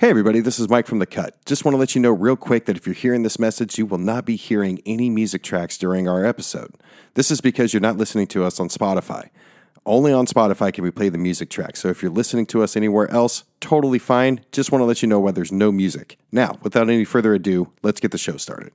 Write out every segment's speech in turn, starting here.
Hey, everybody, this is Mike from The Cut. Just want to let you know real quick that if you're hearing this message, you will not be hearing any music tracks during our episode. This is because you're not listening to us on Spotify. Only on Spotify can we play the music track. So if you're listening to us anywhere else, totally fine. Just want to let you know why there's no music. Now, without any further ado, let's get the show started.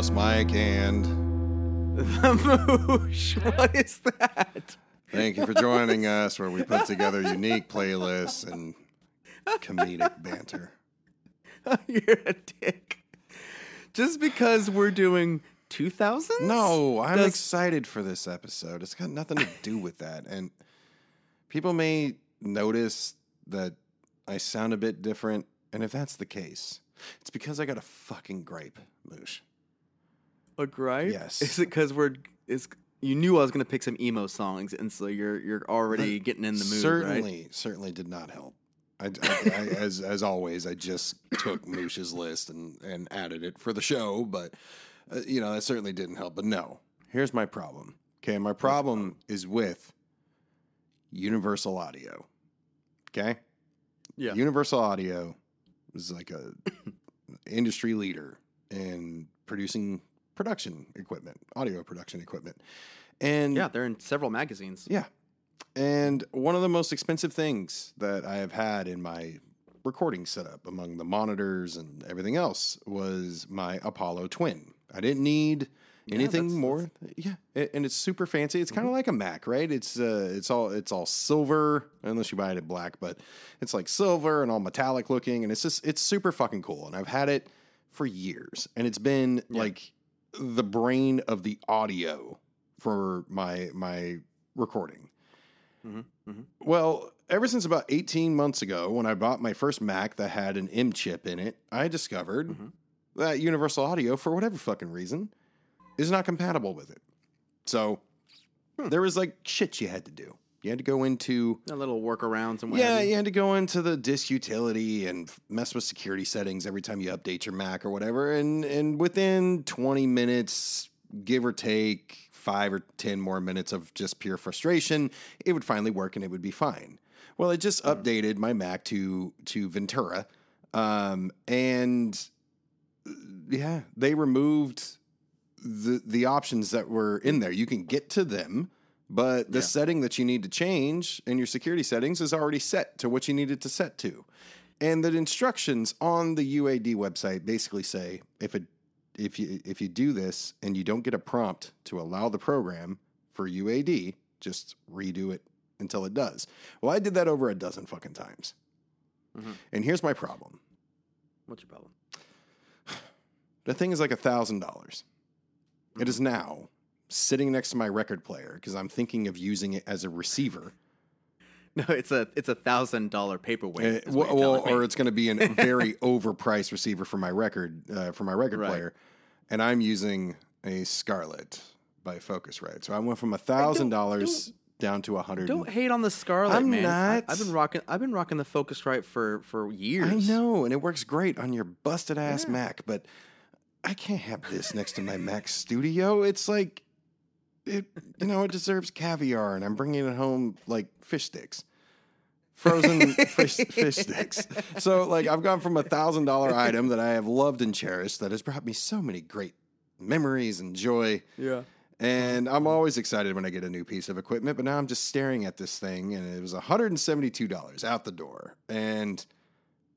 We are your hosts, Mike, and The moosh. What is that? thank you for joining us where we put together unique playlists and comedic banter. Oh, you're a dick. Just because we're doing 2000s? No, I'm Does- excited for this episode. It's got nothing to do with that. And people may notice that I sound a bit different. And if that's the case, it's because I got a fucking gripe, Moosh. A gripe? Yes. Is it because we're is you knew I was gonna pick some emo songs, and so you're you're already getting in the mood, certainly, certainly did not help. I, I- I- as as always, I just took Moosh's list and and added it for the show, but uh, you know that certainly didn't help. But no, here's my problem. Okay, my problem is with Universal Audio. Okay, Yeah. Universal Audio is like a industry leader in producing production equipment, audio production equipment, and yeah, they're in several magazines. yeah. And one of the most expensive things that I have had in my recording setup among the monitors and everything else was my Apollo Twin. I didn't need Yeah, anything that's- Mm-hmm. more. Yeah, a- and it's super fancy. It's kind of like a Mac, right? It's uh, it's all it's all silver unless you buy it in black, but it's like silver and all metallic looking, and it's just it's super fucking cool. And I've had it for years, and it's been Yeah. like the brain of the audio for my my recording. Mhm, mhm. Well, ever since about 18 months ago, when I bought my first Mac that had an M chip in it, I discovered Mhm. that Universal Audio, for whatever fucking reason, is not compatible with it. So Hmm. there was like shit you had to do. You had to go into A little workarounds and what yeah, you. you had to go into the disk utility and mess with security settings every time you update your Mac or whatever. And and within 20 minutes, give or take five or 10 more minutes of just pure frustration, it would finally work and it would be fine. Well, I just updated my Mac to to Ventura. Um, and uh, yeah, they removed the the options that were in there. You can get to them, but the Yeah. setting that you need to change in your security settings is already set to what you need it to set to. And the instructions on the UAD website basically say if it if you if you do this and you don't get a prompt to allow the program for UAD, just redo it until it does. Well, I did that over a dozen fucking times. Mhm. And here's my problem. What's your problem? The thing is like a thousand dollars. It is now sitting next to my record player because I'm thinking of using it as a receiver. No, it's a it's a thousand dollar paperweight. Uh, well, well, or it's going to be a very overpriced receiver for my record uh, for my record Right. player, and I'm using a Scarlett by Focusrite. So I went from a thousand dollars down to a hundred. Don't hate on the Scarlett, I'm man. I, not. have been rocking. I've been rocking the Focusrite for for years. I know, and it works great on your busted ass Yeah. Mac, but I can't have this next to my Mac Studio. It's like it, you know, it deserves caviar, and I'm bringing it home like fish sticks, frozen fish, fish sticks. So, like, I've gone from a thousand dollar item that I have loved and cherished that has brought me so many great memories and joy. Yeah. And I'm always excited when I get a new piece of equipment, but now I'm just staring at this thing and it was $172 out the door. And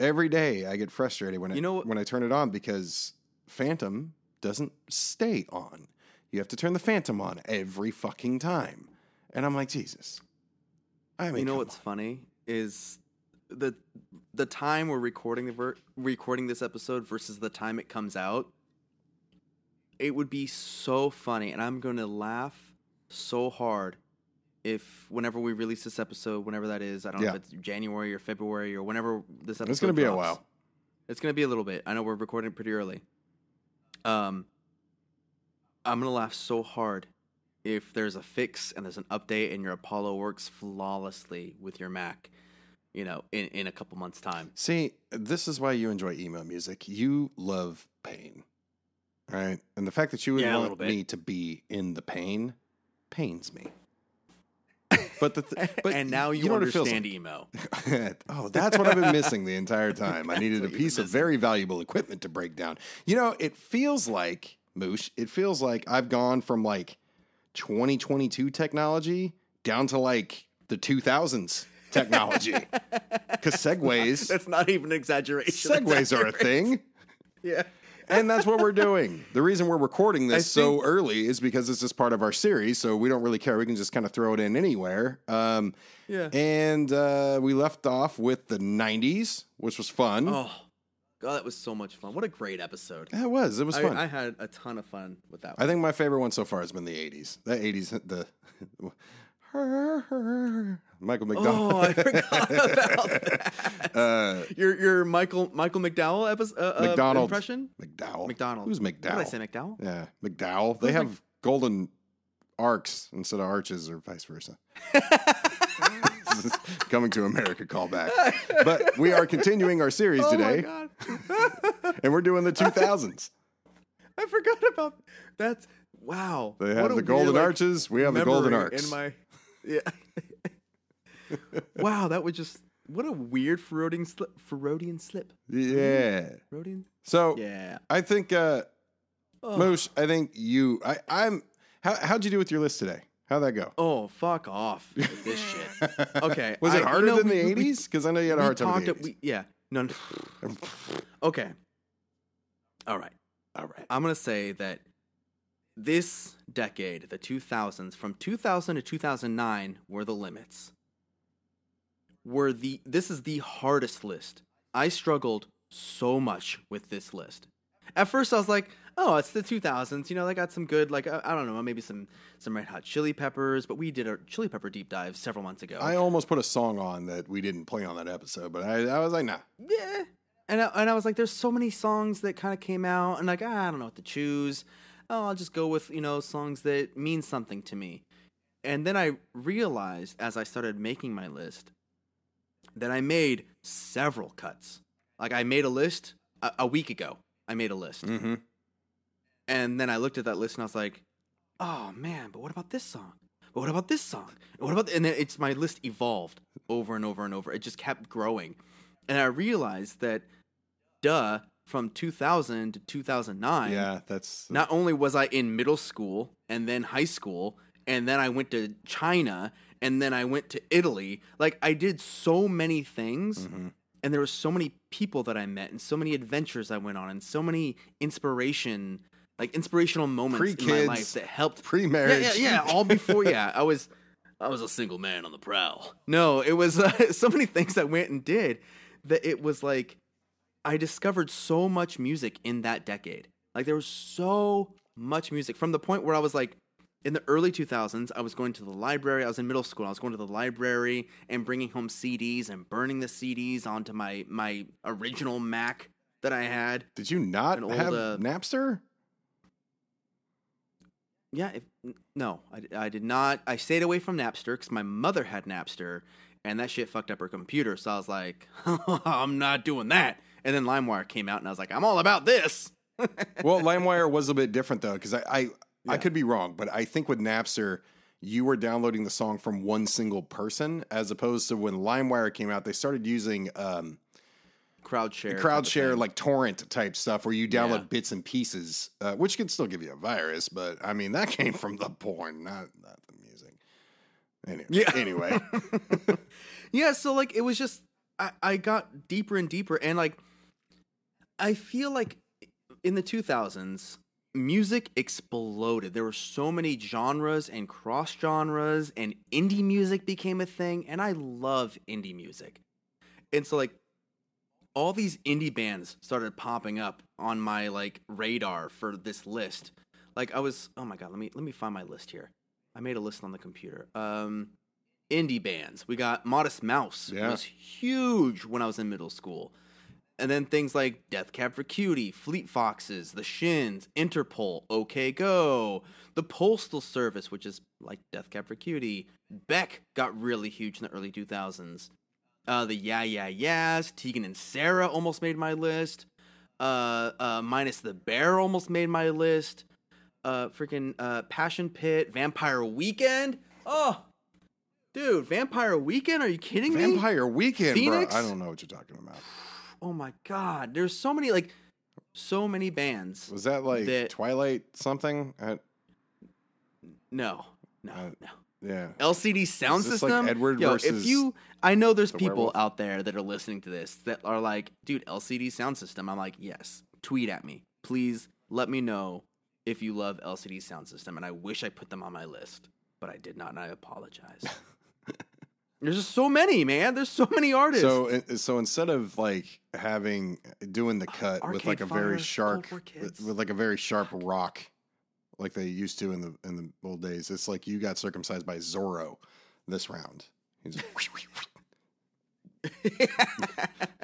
every day I get frustrated when I You know- when I turn it on because Phantom doesn't stay on. You have to turn the Phantom on every fucking time. And I'm like, Jesus. I mean, you know what's on. funny is the the time we're recording the ver- recording this episode versus the time it comes out. It would be so funny, and I'm going to laugh so hard if whenever we release this episode, whenever that is, I don't know if it's January or February or whenever this episode. It's going to be a while. It's gonna be a little bit. I know we're recording pretty early. Um, I'm gonna laugh so hard if there's a fix and there's an update and your Apollo works flawlessly with your Mac. You know, in in a couple months' time. See, this is why you enjoy emo music. You love pain, right? And the fact that you would Yeah, want me to be in the pain pains me. But the th- but and now you, know what it feels understand emo. oh, that's what I've been missing the entire time. I needed a piece of very valuable equipment to break down. You know, it feels like Moosh. It feels like I've gone from like 2022 technology down to like the 2000s technology. Because segways, That's not even an exaggeration. Segways are a thing. Yeah. and that's what we're doing. The reason we're recording this so early is because this is part of our series, so we don't really care. We can just kind of throw it in anywhere. Um, Yeah. and uh, we left off with the '90s, which was fun. Oh, God, that was so much fun. What a great episode. Yeah, it was. It was fun. I, had a ton of fun with that. One. I think my favorite one so far has been the '80s. The '80s, the Michael McDonald. Oh, I forgot about that. uh, Your your Michael Michael McDowell episode uh, uh, McDonald. impression. McDowell. McDonald. Who's What did I say, McDowell? Yeah, McDowell. They have Mc- golden arcs instead of arches, or vice versa. Coming to America callback. But we are continuing our series Oh my today, god! and we're doing the 2000s. I forgot about that's wow. They have the weird, golden like, arches. We have the golden arcs. in my yeah. wow, that was just what a weird Ferodian slip. Freudian slip. yeah. Freudian. So Yeah. I think, uh, Oh, Moosh, I think you, I, I'm, how, how'd you do with your list today? How'd that go? oh, fuck off with this shit. Okay, Was I- it you harder know, than we- the we- we- 80s? Because I know you had a hard time with talked. the we, yeah. No. no. okay. All right. All right. I'm gonna say that this decade, the 2000s, from 2000 to 2009, were the limits. Were the this is the hardest list. I struggled so much with this list. At first, I was like, "Oh, it's the 2000s. You know, they got some good, like I, I don't know, maybe some some Red Hot Chili Peppers." But we did a Chili Pepper deep dive several months ago. I almost put a song on that we didn't play on that episode, but I, I was like, nah. yeah. And I, and I was like, there's so many songs that kind of came out, and like, ah, I don't know what to choose. Oh, I'll just go with, you know, songs that mean something to me. And then I realized as I started making my list that I made several cuts. Like, I made a list a, a week ago. I made a list. Mm-hmm. And then I looked at that list and I was like, oh man, but what about this song? But what about this song? And what about and then it's my list evolved over and over and over. It just kept growing. And I realized that duh, from 2000 to 2009, Yeah, that's not only was I in middle school and then high school, and then I went to China and then I went to Italy, like I did so many things Mhm. And there were so many people that I met and so many adventures I went on and so many inspiration like inspirational moments in my life that helped pre-marriage. yeah, yeah, all before yeah, I was I was a single man on the prowl. No, it was uh, so many things I went and did that it was like I discovered so much music in that decade. Like there was so much music from the point where I was like in the early 2000s, I was going to the library. I was in middle school. I was going to the library and bringing home CDs and burning the CDs onto my my original Mac that I had. Did you not old, have uh, Napster? Yeah, if, no, I, I did not. I stayed away from Napster because my mother had Napster, and that shit fucked up her computer. So I was like, I'm not doing that. And then LimeWire came out, and I was like, I'm all about this. well, LimeWire was a bit different though, because I, I, I could be wrong, but I think with Napster, you were downloading the song from one single person, as opposed to when LimeWire came out, they started using um, crowd share, crowd share, like torrent type stuff, where you download Yeah. bits and pieces, uh, which can still give you a virus. But I mean, that came from the porn, not not the music. Anyway, Yeah. anyway, yeah. So like, it was just I, I got deeper and deeper, and like, I feel like in the 2000s, music exploded. There were so many genres and cross genres, and indie music became a thing. And I love indie music. And so, like, all these indie bands started popping up on my like radar for this list. Like, I was, oh my god, let me let me find my list here. I made a list on the computer. Um, indie bands. We got Modest Mouse. Yeah. was huge when I was in middle school. And then things like Death Cab for Cutie, Fleet Foxes, The Shins, Interpol, OK Go, the Postal Service, which is like Death Cab for Cutie. Beck got really huge in the early 2000s. Uh, the Yeah Yeah Yeahs, Tegan and Sara almost made my list. Uh, uh, Minus the Bear almost made my list. Uh, freaking uh, Passion Pit, Vampire Weekend. Oh, dude, Vampire Weekend? Are you kidding me? Vampire Weekend, Phoenix? bro. I don't know what you're talking about. Oh my god, there's so many like so many bands. Was that like That- Twilight something? Uh, No, no, Uh, no. yeah. LCD sound this like system. Edward Yo, versus if you, I know there's the people werewolf? out there that are listening to this that are like, dude, LCD Soundsystem. I'm like, yes. Tweet at me, please. Let me know if you love LCD Soundsystem, and I wish I put them on my list, but I did not, and I apologize. there's just so many, man. There's so many artists. So, so instead of like having doing the cut with like a very sharp, with, with like a very sharp rock, like they used to in the in the old days, it's like you got circumcised by Zorro this round. He's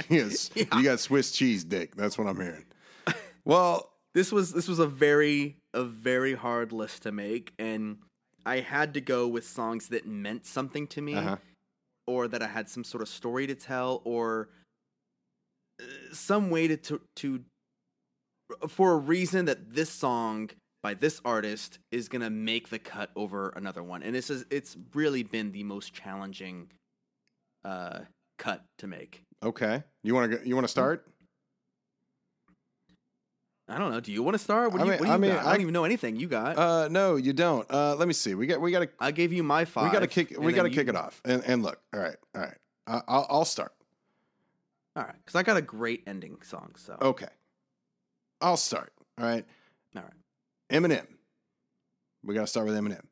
yes, Yeah. you got Swiss cheese dick. That's what I'm hearing. Well, this was this was a very a very hard list to make and i had to go with songs that meant something to me uh-huh. Or that i had some sort of story to tell or uh, some way to, to to for a reason that this song by this artist is to make the cut over another one and this is it's really been the most challenging uh cut to make okay. You want to you want to start? I don't know do you want to start what I do you, mean- what do you I mean, got? i I- don't even know anything you got Uh, no, you don't. Uh, let me see. We got we got to i gave you my five we got to kick we got to you- kick it off. And and look, all right, all right. I, I'll I'll start. All right, because I got a great ending song. So Okay, I'll start. All right, all right, Eminem. We got to start with Eminem,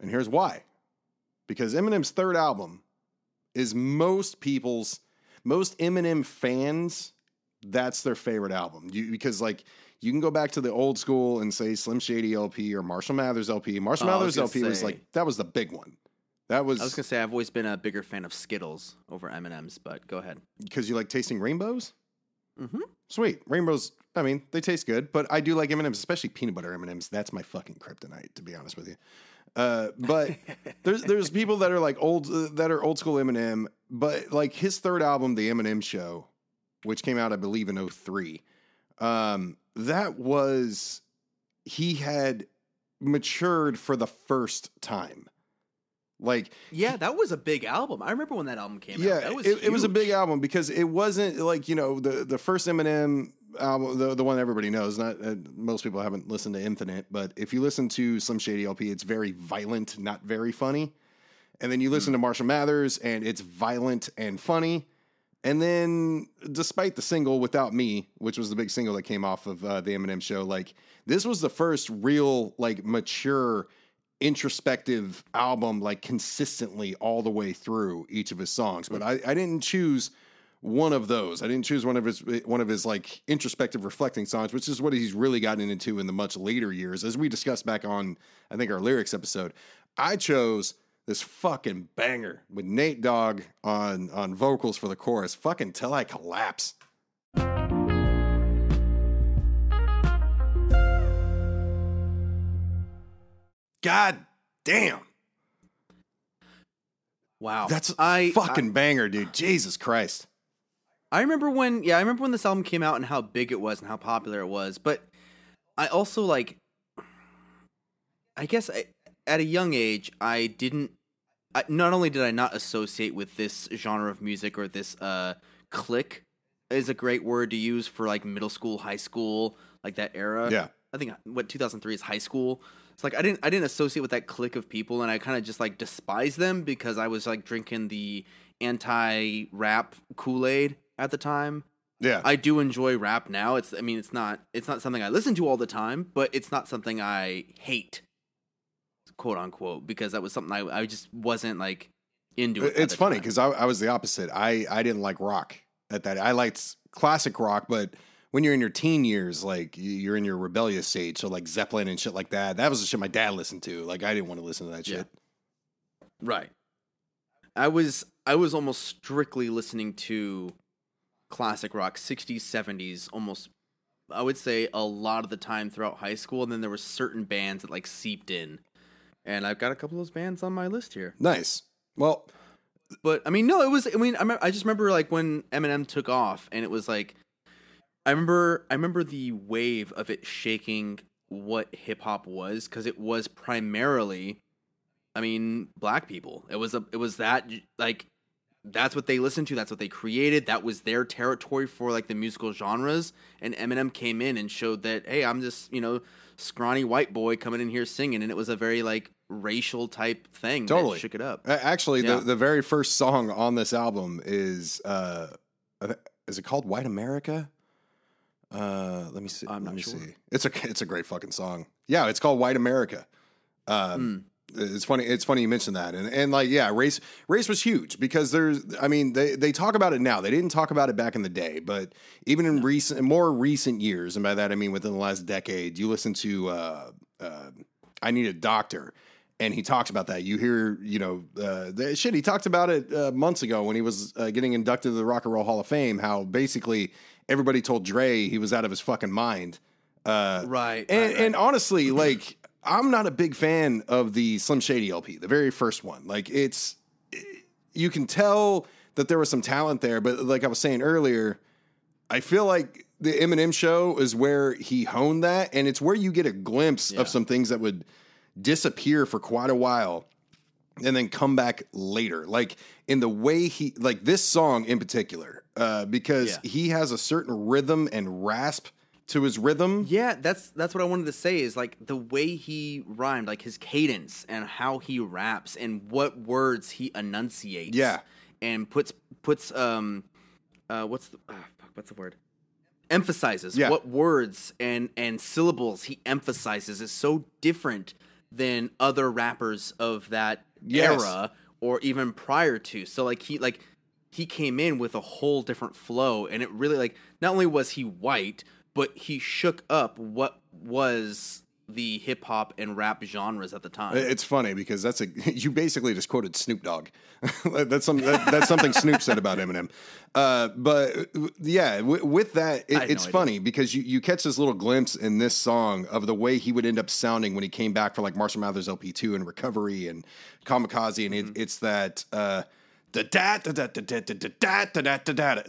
and here's why. Because Eminem's third album is most people's most Eminem fans. That's their favorite album. You, because like you can go back to the old school and say Slim Shady LP or Marshall Mathers LP. Marshall Oh, Mathers was LP was like that was the big one. That was I was gonna say I've always been a bigger fan of Skittles over M and M's, but go ahead. because you like tasting rainbows. Mm-hmm. Sweet rainbows. I mean, they taste good, but I do like M and M's, especially peanut butter M and M's. That's my fucking kryptonite, to be honest with you. Uh, but there's there's people that are like old uh, that are old school Eminem, but like his third album, The Eminem Show, which came out I believe in 03, um, that was he had matured for the first time. Like yeah, that was a big album. I remember when that album came yeah, out. Yeah, it, it was a big album because it wasn't like you know the the first Eminem album, the the one everybody knows. Not uh, most people haven't listened to Infinite, but if you listen to Slim Shady LP, it's very violent, not very funny. And then you listen to Marshall Mathers, and it's violent and funny. And then, despite the single "Without Me," which was the big single that came off of uh, the Eminem show, like this was the first real, like mature, introspective album, like consistently all the way through each of his songs. But I, I didn't choose one of those. I didn't choose one of his one of his like introspective, reflecting songs, which is what he's really gotten into in the much later years, as we discussed back on I think our lyrics episode. I chose this fucking banger with Nate Dogg on on vocals for the chorus. Fucking till I collapse. God damn. Wow, That's I fucking banger, dude. Jesus Christ. I remember when, yeah, I remember when this album came out and how big it was and how popular it was. But I also like, I guess I, at a young age, I didn't. I, not only did I not associate with this genre of music or this uh clique is a great word to use for like middle school, high school, like that era. Yeah. I think what 2003 is high school. It's like I didn't I didn't associate with that clique of people, and I kind of just like despised them because I was like drinking the anti rap Kool Aid at the time. Yeah. I do enjoy rap now. It's I mean it's not it's not something I listen to all the time, but it's not something I hate, quote unquote, because that was something I I just wasn't like into. It it's funny because I, I was the opposite. I, I didn't like rock at that. I liked classic rock, but when you're in your teen years, like you're in your rebellious stage. So like Zeppelin and shit like that. That was the shit my dad listened to. Like I didn't want to listen to that Yeah. shit. Right. I was I was almost strictly listening to classic rock, 60s, 70s, almost I would say a lot of the time throughout high school and then there were certain bands that like seeped in. And I've got a couple of those bands on my list here. Nice. Well, But I mean no, it was I mean I, remember, I just remember like when Eminem took off and it was like I remember I remember the wave of it shaking what hip hop was cuz it was primarily I mean black people. It was a it was that like that's what they listened to, that's what they created, that was their territory for like the musical genres and Eminem came in and showed that hey, I'm just, you know, scrawny white boy coming in here singing and it was a very like racial type thing Totally. shook it up. actually, Yeah. the the very first song on this album is uh, is it called White America? Uh, let me see. I'm let not me sure. see. It's a it's a great fucking song. Yeah, it's called White America. Um, Mm. It's funny. It's funny you mentioned that, and and like yeah, race race was huge because there's. I mean, they they talk about it now. They didn't talk about it back in the day, but even in recent, more recent years, and by that I mean within the last decade, you listen to uh, uh, "I Need a Doctor," and he talks about that. You hear, you know, uh, the shit. He talked about it uh, months ago when he was uh, getting inducted to the Rock and Roll Hall of Fame. How basically everybody told Dre he was out of his fucking mind. Uh, Right. and right, right. and honestly, like I'm not a big fan of the Slim Shady LP, the very first one. Like it's you can tell that there was some talent there, but like I was saying earlier, I feel like the Eminem show is where he honed that, and it's where you get a glimpse Yeah. of some things that would disappear for quite a while and then come back later. Like in the way he like this song in particular, uh, because Yeah. he has a certain rhythm and rasp to his rhythm. Yeah, that's that's what I wanted to say is like the way he rhymed, like his cadence and how he raps and what words he enunciates. Yeah. And puts puts um uh what's the ah, fuck, what's the word? Emphasizes Yeah. what words and and syllables he emphasizes is so different than other rappers of that Yes. era or even prior to. So like he like he came in with a whole different flow and it really like not only was he white but he shook up what was the hip hop and rap genres at the time. It's funny because that's a you basically just quoted Snoop Dogg. that's some that, that's something Snoop said about Eminem. Uh, but yeah, w- with that, it, I had no it's funny because you you catch this little glimpse in this song of the way he would end up sounding when he came back for like Marshall Mathers LP two and Recovery and Kamikaze, and Mm-hmm. it's that. Uh,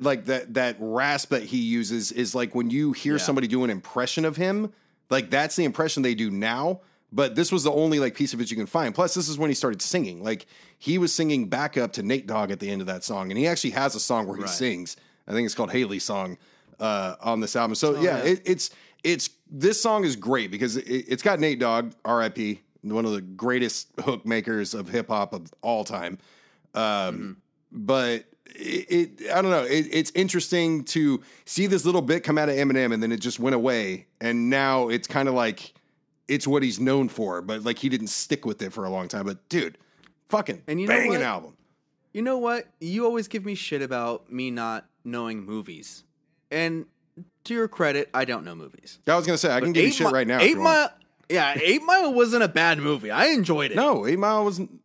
like that that rasp that he uses is like when you hear Yeah. somebody do an impression of him like that's the impression they do now but this was the only like piece of it you can find plus this is when he started singing like he was singing back up to nate dogg at the end of that song and he actually has a song where he Right. sings i think it's called Hailie's song uh, on this album so yeah, Oh, yeah. It, it's it's this song is great because it, it's got nate dogg rip one of the greatest hook makers of hip-hop of all time um, but it, it I don't know. It, it's interesting to see this little bit come out of Eminem and then it just went away, and now it's kind of like it's what he's known for, but like he didn't stick with it for a long time. But dude, fucking And you know banging what? album. You know what? You always give me shit about me not knowing movies. And to your credit, I don't know movies. I was gonna say I can give you shit Mi- right now. Eight. Mile Yeah, Eight Mile wasn't a bad movie. I enjoyed it. No, Eight Mile wasn't.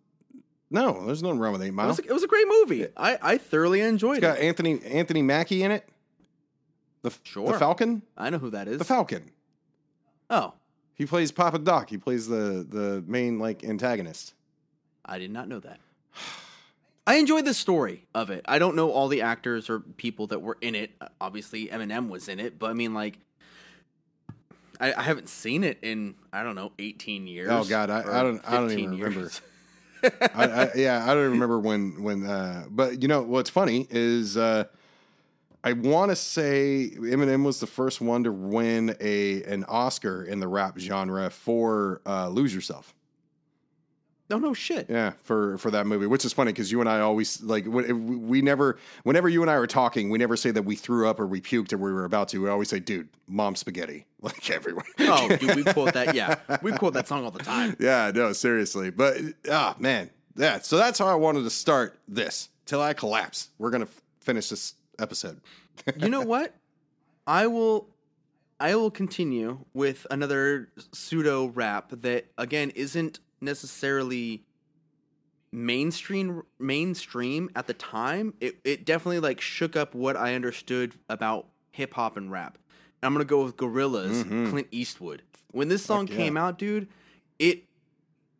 No, there's nothing wrong with Eight It was, a, it was a great movie. I, I thoroughly enjoyed It's got it. Anthony Anthony Mackie in it. The Sure. the Falcon. I know who that is. The Falcon. oh, He plays Papa Doc. He plays the the main like antagonist. I did not know that. I enjoyed the story of it. I don't know all the actors or people that were in it. Uh, Obviously, Eminem was in it, but I mean, like, I, I haven't seen it in I don't know eighteen years. Oh, God, I- or I don't- I don't 15 even years. I, I, yeah, I don't remember when when. Uh, but you know what's funny is uh, I want to say Eminem was the first one to win a an Oscar in the rap genre for uh, "Lose Yourself." No, no shit. Yeah, for for that movie, which is funny because you and I always like we never, whenever you and I were talking, we never say that we threw up or we puked or we were about to. We always say, "Dude, mom spaghetti," like everywhere. Oh, dude, we quote that. Yeah, we quote that song all the time. Yeah, no, seriously. But ah, man, yeah. So that's how I wanted to start this till I collapse. We're gonna f- finish this episode. You know what? I will I will continue with another pseudo rap that again isn't necessarily mainstream mainstream at the time. It it definitely like shook up what I understood about hip hop and rap. I'm gonna go with Gorillaz, Mhm. Clint Eastwood. When this song Fuck came out, dude, it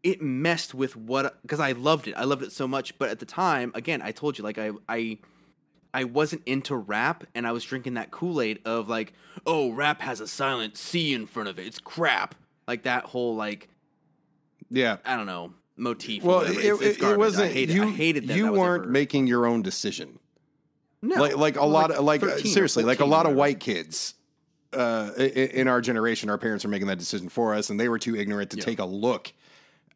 it messed with what because I loved it. I loved it so much. But at the time, again, I told you like I I I wasn't into rap, and I was drinking that Kool Aid of like, oh, rap has a silent C in front of it. It's crap. Like that whole like Yeah. I don't know motif. Well, it, It's- it's it, wasn't I hated, you. I hated that. you weren't ever- making your own decision. no, like like a lot of like uh, seriously like a lot of white kids uh in our generation our parents are making that decision for us and they were too ignorant to Yeah. take a look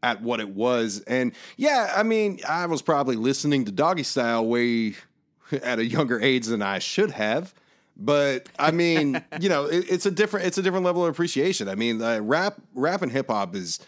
at what it was and yeah i mean i was probably listening to doggy style way at a younger age than i should have but i mean you know it, it's a different it's a different level of appreciation i mean uh, rap rap and hip hop is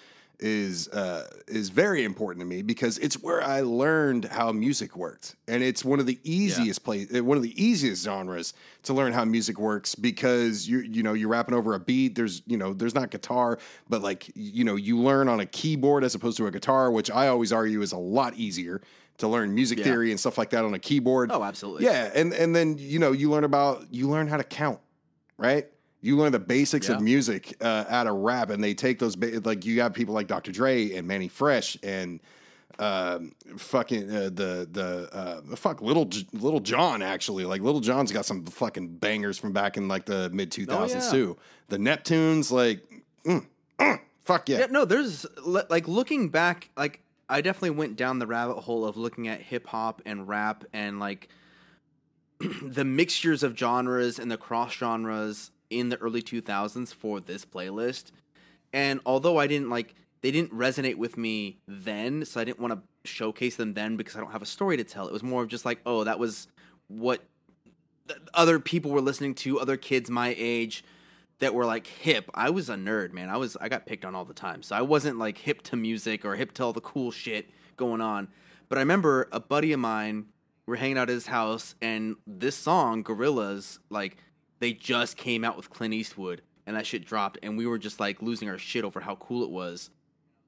is uh, is very important to me because it's where I learned how music worked, and it's one of the easiest play, uh, one of the easiest genres to learn how music works because you you know you're rapping over a beat. There's you know there's not guitar, but like you know you learn on a keyboard as opposed to a guitar, which I always argue is a lot easier to learn music Yeah. theory and stuff like that on a keyboard. Oh, absolutely. Yeah, and and then you know you learn about you learn how to count, right? You learn the basics Yeah. of music uh, out of rap, and they take those ba- like you got people like Dr. Dre and Mannie Fresh and um, fucking uh, the the uh, fuck little little Jon actually like little Jon's got some fucking bangers from back in like the mid two thousands yeah. too. The Neptunes like mm, mm, fuck yeah. Yeah, no, there's like looking back, like I definitely went down the rabbit hole of looking at hip hop and rap and like the mixtures of genres and the cross genres in the early 2000s for this playlist. And although I didn't like they didn't resonate with me then, so I didn't want to showcase them then because I don't have a story to tell. It was more of just like, oh, that was what th- other people were listening to, other kids my age that were like hip. I was a nerd, man. I was I got picked on all the time. So I wasn't like hip to music or hip to all the cool shit going on. But I remember a buddy of mine we're hanging out at his house and this song, Gorillaz, like they just came out with Clint Eastwood and that shit dropped and we were just like losing our shit over how cool it was.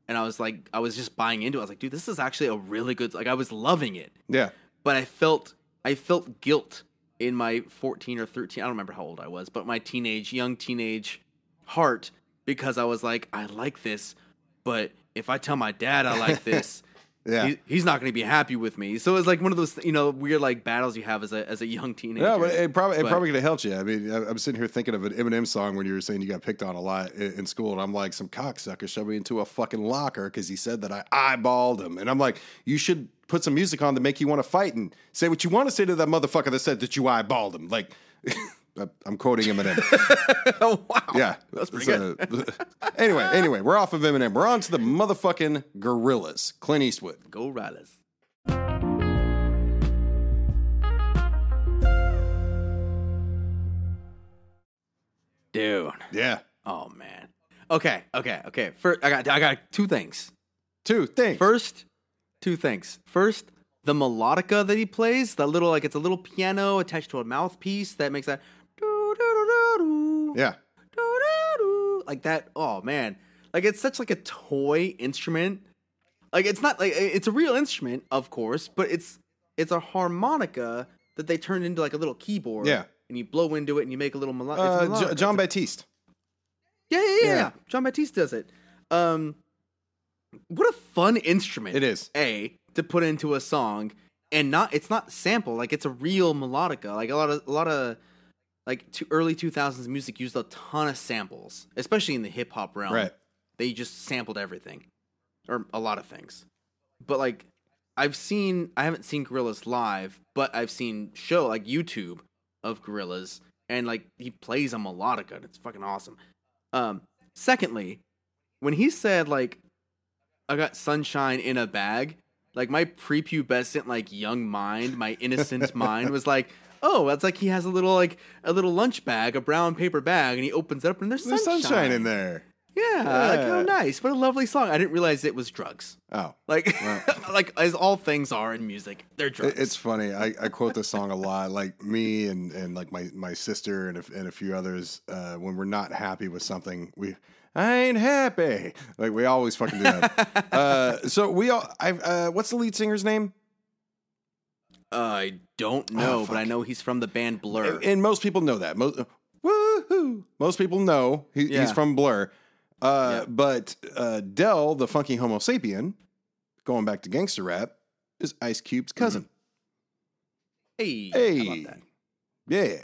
And I was like I was just buying into it. I was like, dude, this is actually a really good like I was loving it Yeah. but I felt I felt guilt in my 14 or 13 I don't remember how old I was but my teenage young teenage heart because I was like I like this but if I tell my dad I like this Yeah. he, he's not going to be happy with me so it's like one of those you know weird like battles you have as a as a young teenager Yeah, but it probably it But- probably could have helped you. I mean, I'm sitting here thinking of an Eminem song when you were saying you got picked on a lot in, in school, and I'm like, some cocksucker shoved me into a fucking locker because he said that I eyeballed him, and I'm like, you should put some music on to make you want to fight and say what you want to say to that motherfucker that said that you eyeballed him. Like, Uh, I'm quoting Eminem. oh wow Yeah, That's pretty uh, good. anyway, anyway, we're off of Eminem. We're on to the motherfucking Gorillaz. Clint Eastwood. go Riley's dude Yeah. oh man okay okay okay first I got I got two things Two things. First, two things. First, the melodica that he plays, that little like it's a little piano attached to a mouthpiece that makes that yeah. like that. Oh man, like it's such like a toy instrument. Like it's not like it's a real instrument, of course, but it's it's a harmonica that they turned into like a little keyboard. Yeah. and you blow into it and you make a little melo- it's a Uh, melodica. J- Jon Batiste. yeah, yeah, yeah, Yeah. yeah. Jon Batiste does it. Um, what a fun instrument It is. a to put into a song and not it's not sample like it's a real melodica like a lot of a lot of like to early 2000s music used a ton of samples especially in the hip hop realm. Right. they just sampled everything or a lot of things. But like i've seen i haven't seen Gorillaz live but i've seen show like youtube of Gorillaz and like he plays a melodica and it's fucking awesome. Um secondly when he said like i got sunshine in a bag like my prepubescent like young mind my innocent mind was like oh that's like he has a little like a little lunch bag a brown paper bag and he opens it up and there's There's sunshine, sunshine in there. Yeah, like, Yeah. oh, nice. What a lovely song. I didn't realize it was drugs. Oh, Like, Right. like as all things are in music, they're drugs. It- It's funny. I, I quote this song a lot. Like me and, and like my, my sister and a, and a few others, uh, when we're not happy with something, we I ain't happy. Like we always fucking do that. uh, so we all. I uh, what's the lead singer's name? I don't know, Oh, but I know he's from the band Blur. And, and most people know that. Most woohoo. Most people know he, Yeah. he's from Blur. Uh, Yep. But uh, Del, the funky Homosapien, going back to gangster rap, is Ice Cube's cousin. hey, Hey, that? yeah,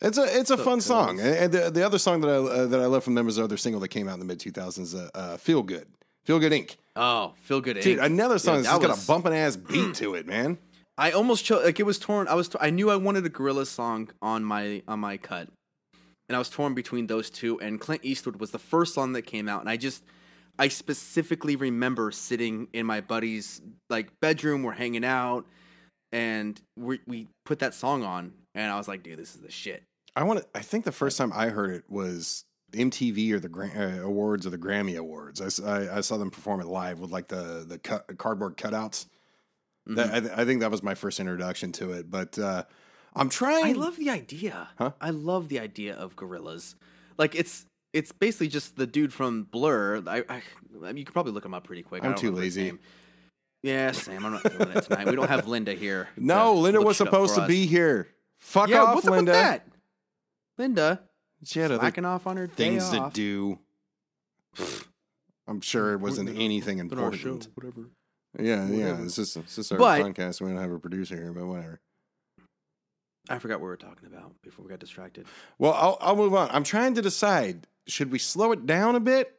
it's a it's a So fun song. And and the, the other song that I uh, that I love from them is the other single that came out in the mid two thousands. Uh, uh, Feel Good, Feel Good Inc. Oh, feel good. Dude, Inc. another song Yeah, that's that got was- a bumping ass beat to it, man. I almost chose like it was torn. I was t- I knew I wanted a Gorilla song on my on my cut, and I was torn between those two. And Clint Eastwood was the first song that came out, and I just I specifically remember sitting in my buddy's like bedroom. We're hanging out, and we we put that song on, and I was like, dude, this is the shit. I want to. I think the first time I heard it was MTV or the Gra- uh, awards or the Grammy awards. I I saw them perform it live with like the the cardboard cutouts. That, Mhm. I, th- I think that was my first introduction to it. But uh, I'm trying. I love the idea. Huh? I love the idea of Gorillaz. Like it's it's basically just the dude from Blur. I, I, I mean, you could probably look him up pretty quick. I'm too lazy. Yeah, Sam. I'm not feeling it tonight. We don't have Linda here. no, Linda was supposed to be here. Fuck yeah, off, what's up Linda. with that? Linda, She had slacking off on her things to off. do. I'm sure it wasn't anything our show, important. whatever. Yeah, yeah. Whatever. It's just, it's just our But- podcast. We don't have a producer here, but whatever. I forgot what we were talking about before we got distracted. Well, I'll, I'll move on. I'm trying to decide: should we slow it down a bit?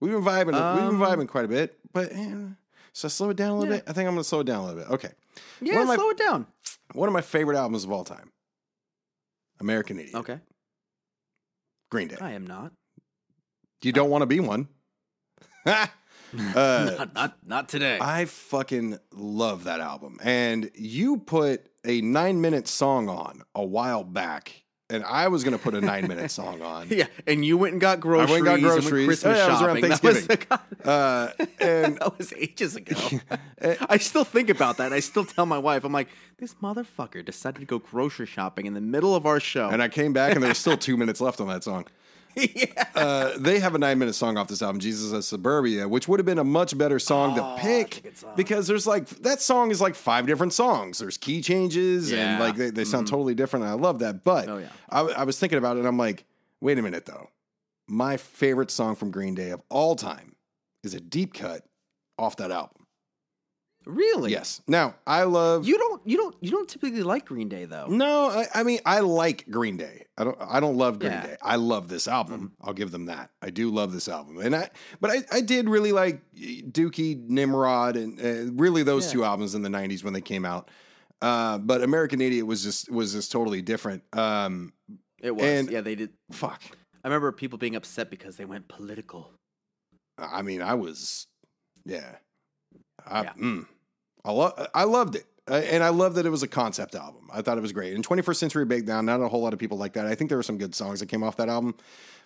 We've been vibing. we've Um, been vibing quite a bit, but eh, so slow it down a little Yeah. bit. I think I'm going to slow it down a little bit. Okay. Yeah, my- slow it down. One of my favorite albums of all time, American Idiot, Okay, Green Day. I am not. You don't want to be one. uh, not, not not today. I fucking love that album. And you put a nine minute song on a while back, and I was going to put a nine minute song on. yeah, and you went and got groceries. I went and got and groceries. went Christmas Oh, yeah, it was around shopping. That was Thanksgiving. Uh, and that was ages ago. I still think about that. I still tell my wife, I'm like, this motherfucker decided to go grocery shopping in the middle of our show. and I came back, and there was still two minutes left on that song. yeah. Uh, they have a nine minute song off this album, Jesus of Suburbia, which would have been a much better song Oh, to pick song. because there's like that song is like five different songs. There's key changes and like they, they sound totally different. And I love that. But Oh, yeah. I, I was thinking about it and I'm like, wait a minute though. My favorite song from Green Day of all time is a deep cut off that album. Really? Yes. Now, I love. You don't you don't you don't typically like Green Day though. No, I, I mean I like Green Day. I don't. I don't love Green Yeah. Mm-hmm. Day. I love this album. I'll give them that. I do love this album, and I. But I, I did really like Dookie, Nimrod, and uh, really those Yeah. two albums in the '90s when they came out. Uh, but American Idiot was just was just totally different. Um, It was. And- yeah, they did. fuck. I remember people being upset because they went political. I mean, I was, yeah. I, Yeah. mm, I, lo- I loved it. Uh, and I love that it was a concept album. I thought it was great. And 21st Century Breakdown, not a whole lot of people like that. I think there were some good songs that came off that album.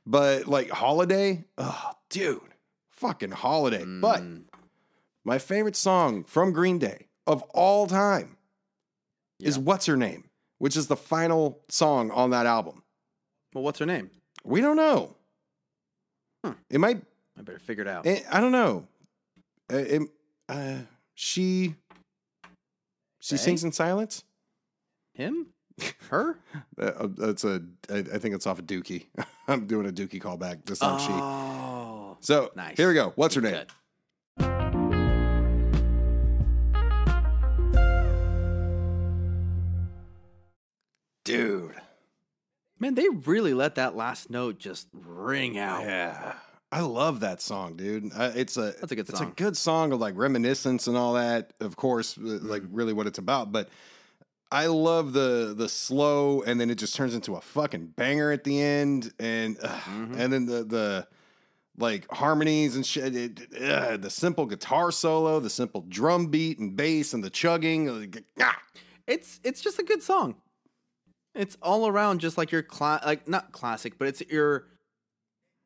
But like Holiday, oh, dude, fucking Holiday. But Mm. my favorite song from Green Day of all time is What's Her Name, which is the final song on that album. well, what's her name? We don't know. Hmm. It might I better figure it out. Eh, I don't know. Uh, it- uh, she she sings in silence. Him? Her? Uh, uh, that's a. I, think it's off of Dookie. I'm doing a Dookie callback. This song she. Oh. So nice. here we go. What's her name? Dude. Man, they really let that last note just ring out. Yeah. I love that song, dude. Uh, it's a That's a good it's song. a good song of like reminiscence and all that. Of course, uh, like Mm-hmm. really what it's about. But I love the the slow, and then it just turns into a fucking banger at the end, and uh, Mhm. and then the the like harmonies and shit. It, uh, the simple guitar solo, the simple drum beat and bass, and the chugging. like, ah. It's it's just a good song. It's all around just like your cla- like not classic, but it's your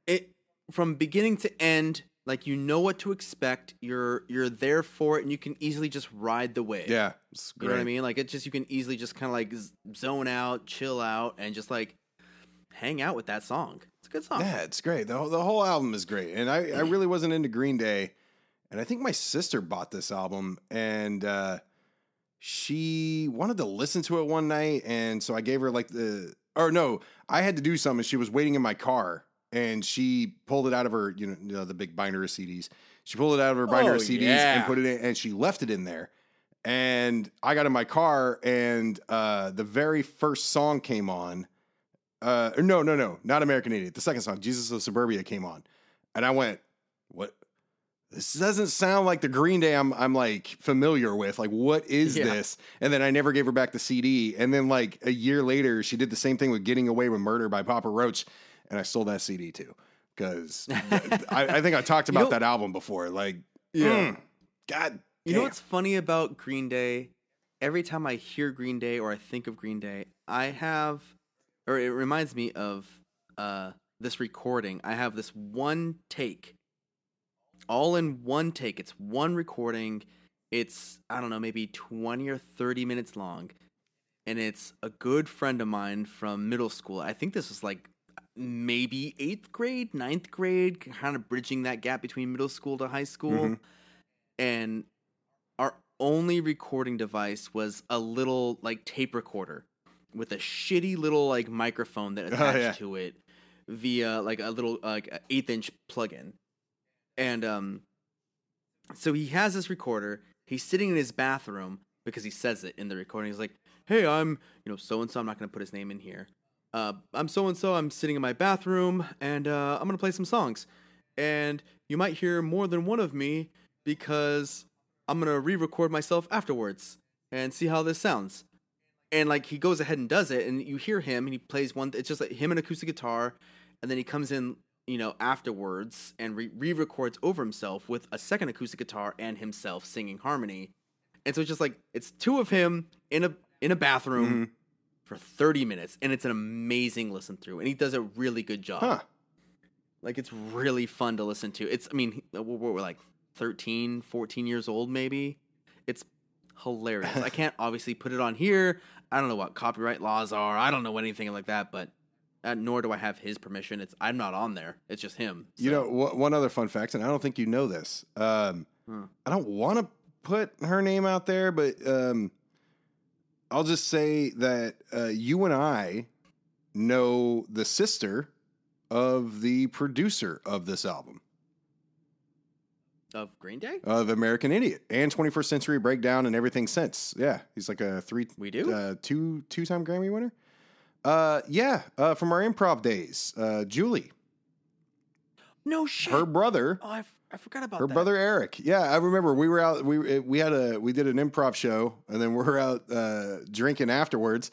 it from beginning to end, like you know what to expect. You're you're there for it, and you can easily just ride the wave. Yeah, it's You know what I mean? Like it just you can easily just kind of like zone out, chill out, and just like hang out with that song. It's a good song. Yeah, it's great. The whole, the whole album is great. And I, I really wasn't into Green Day. And I think my sister bought this album and uh, she wanted to listen to it one night. And so I gave her like the, or no, I had to do something. She was waiting in my car and she pulled it out of her, you know, you know, the big binder of CDs. She pulled it out of her binder Oh, of CDs yeah. and put it in and she left it in there. And I got in my car and uh, the very first song came on. Uh, no, no, no, not American Idiot. The second song, Jesus of Suburbia, came on, and I went, "What? This doesn't sound like the Green Day I'm I'm like familiar with. Like, what is Yeah. this?" And then I never gave her back the CD. And then like a year later, she did the same thing with "Getting Away with Murder" by Papa Roach, and I sold that CD too because I, I think I talked You about know- that album before. Like, Yeah. mm, God, You know what's funny about Green Day? Every time I hear Green Day or I think of Green Day, I have, or it reminds me of uh, this recording. I have this one take, all in one take. It's one recording. It's, I don't know, maybe 20 or 30 minutes long. And it's a good friend of mine from middle school. I think this was like maybe eighth grade, ninth grade, kind of bridging that gap between middle school to high school. Mhm. and our only recording device was a little like tape recorder with a shitty little like microphone that Oh, attached yeah. to it via like a little like eighth inch plug-in. And um so he has this recorder. He's sitting in his bathroom because he says it in the recording. He's like hey i'm you know so and so i'm not going to put his name in here uh, i'm so and so i'm sitting in my bathroom and uh, i'm to play some songs and you might hear more than one of me because I'm gonna re-record myself afterwards and see how this sounds. And like he goes ahead and does it, and you hear him, and he plays one. It's just like him and acoustic guitar, and then he comes in, you know, afterwards and re- re-records over himself with a second acoustic guitar and himself singing harmony. And so it's just like it's two of him in a in a bathroom Mhm. For 30 minutes, and it's an amazing listen through, and he does a really good job. Huh. Like it's really fun to listen to. It's I mean we're, we're like 13, 14 years old maybe. It's hilarious. I can't obviously put it on here. I don't know what copyright laws are. I don't know anything like that, but uh, nor do I have his permission. It's I'm not on there. It's just him. You know, one other fun fact, and I don't think you know this. Um, Huh. I don't want to put her name out there, but um, I'll just say that uh, you and I know the sister of the producer of this album, of Green Day? of American Idiot and 21st Century Breakdown and everything since. Yeah, he's like a three, We do? uh, two, two time Grammy winner. Uh, yeah, uh, from our improv days, uh, Julie, no shit. her brother. oh, I, f- I forgot about Her that. brother Eric. Yeah, I remember we were out. We we had a we did an improv show, and then we were out uh, drinking afterwards.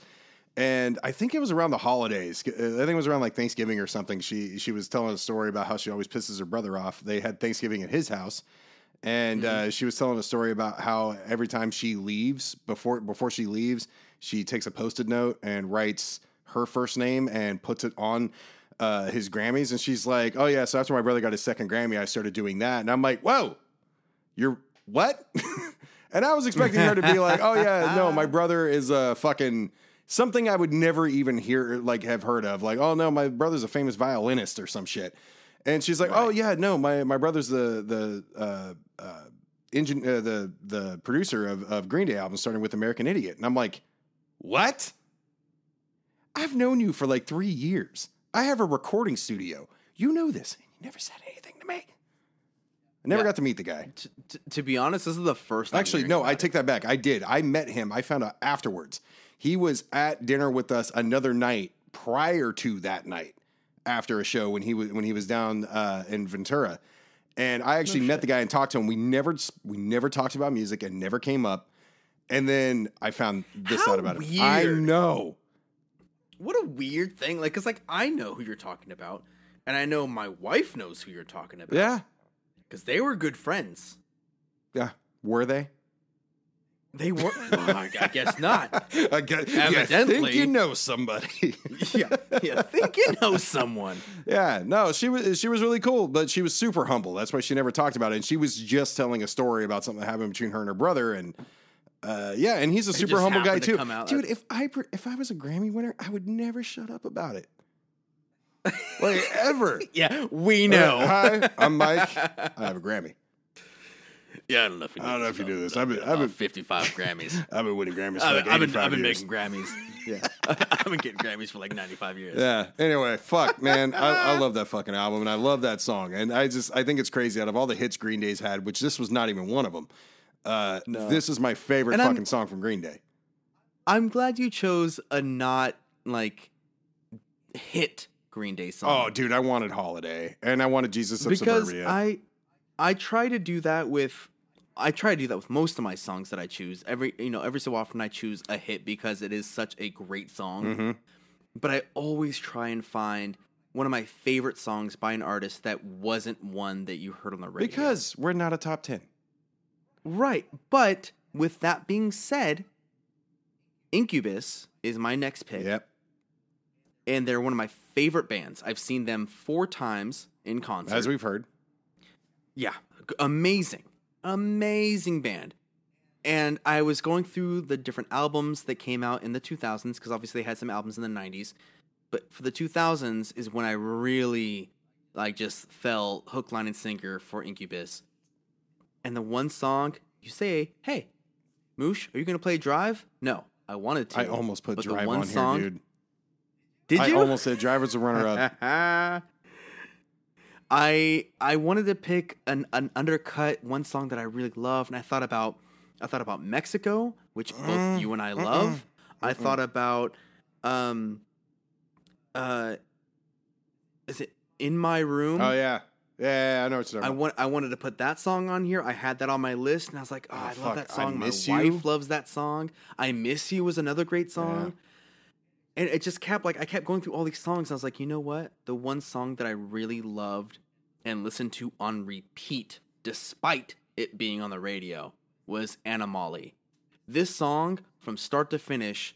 And I think it was around the holidays. I think it was around like Thanksgiving or something. She she was telling a story about how she always pisses her brother off. They had Thanksgiving at his house, and uh, she was telling a story about how every time she leaves before before she leaves, she takes a post-it note and writes her first name and puts it on uh, his Grammys. And she's like, "Oh yeah, so after my brother got his second Grammy, I started doing that." And I'm like, "Whoa, you're what?" and I was expecting her to be like, "Oh yeah, no, my brother is a fucking." Something I would never even hear, like, have heard of, like, oh no, my brother's a famous violinist or some shit, and she's like, oh yeah, no, my my brother's the the uh, uh, engine, uh, the the producer of, of Green Day albums, starting with American Idiot, and I'm like, what? I've known you for like three years. I have a recording studio. You know this. and You never said anything to me. I never Yeah. got to meet the guy. T- t- to be honest, this is the first. Actually, no, I take that back. I did. I met him. I found out afterwards. He was at dinner with us another night prior to that night after a show when he was when he was down uh, in Ventura. And I actually met the guy and talked to him. We never we never talked about music and never came up. And then I found this How out about him. I know. What a weird thing. Like, cause like I know who you're talking about, and I know my wife knows who you're talking about. Yeah. Because they were good friends. Yeah. Were they? They were. Well, I I guess not. I guess, you think you know somebody. Yeah, yeah. Think you know someone. yeah, no, she was she was really cool, but she was super humble. That's why she never talked about it. And she was just telling a story about something that happened between her and her brother. And uh, yeah, and he's a super humble guy to too, come out. dude. If I per- if I was a Grammy winner, I would never shut up about it, like ever. Yeah, we Uh, know. Hi, I'm Mike. I have a Grammy. Yeah, I don't know if you. I don't know if you do this. I've been- I've been- been fifty-five Grammys. I've been winning Grammys for I've like I've been, I've been making Grammys. Yeah. I've been getting Grammys for like ninety-five years. Yeah. Anyway, fuck, man. I, I love that fucking album and I love that song. And I just, I think it's crazy. Out of all the hits Green Day's had, which this was not even one of them, uh, this is my favorite And I'm- fucking song from Green Day. I'm glad you chose a not like hit Green Day song. Oh, dude, I wanted Holiday and I wanted Jesus of because Suburbia. I I try to do that with I try to do that with most of my songs that I choose. Every you know, every so often I choose a hit because it is such a great song. Mhm. But I always try and find one of my favorite songs by an artist that wasn't one that you heard on the radio. Because we're not a top 10. Right, but with that being said, Incubus is my next pick. Yep. and they're one of my favorite bands. I've seen them four times in concert. As we've heard. yeah, amazing, amazing band. And I was going through the different albums that came out in the 2000s because obviously they had some albums in the 90s, but for the 2000s is when I really like just fell hook, line, and sinker for Incubus. And the one song you say, "Hey, Moosh, are you gonna play Drive?" No, I wanted to. I almost put Drive one on song- here, dude. Did I you? almost said Driver's a runner up. I I wanted to pick an, an undercut one song that I really love, and I thought about I thought about Mexico, which both Mm, you and I mm-mm, love. I mm-mm. thought about um uh is it in my room? oh, yeah. Yeah, I know it's you're I want I wanted to put that song on here. I had that on my list, and I was like, "Oh, Oh, I love fuck, that I song. My wife You. loves that song. I Miss You was another great song." And it just kept like I kept going through all these songs. And I was like, you know what? The one song that I really loved and listened to on repeat, despite it being on the radio, was Anna Molly. This song, from start to finish,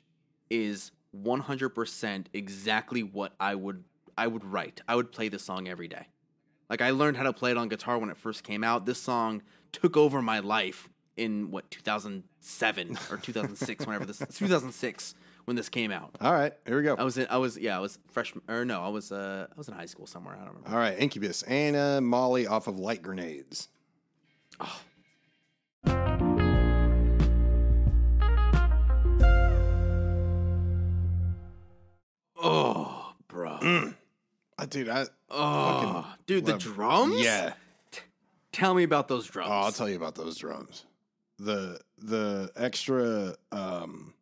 is 100% exactly what I would I would write. I would play this song every day. Like I learned how to play it on guitar when it first came out. This song took over my life in what 2007 or 2006 whenever this 2006 when this came out. All right, here we go. I was in I was yeah, I was freshman or no, I was uh I was in high school somewhere, I don't remember. All right, Incubus, Anna Molly off of Light Grenades. Oh, bro. Uh, dude, I Oh, dude, the love- drums? yeah. Tell me about those drums. Oh, I'll tell you about those drums. The the extra um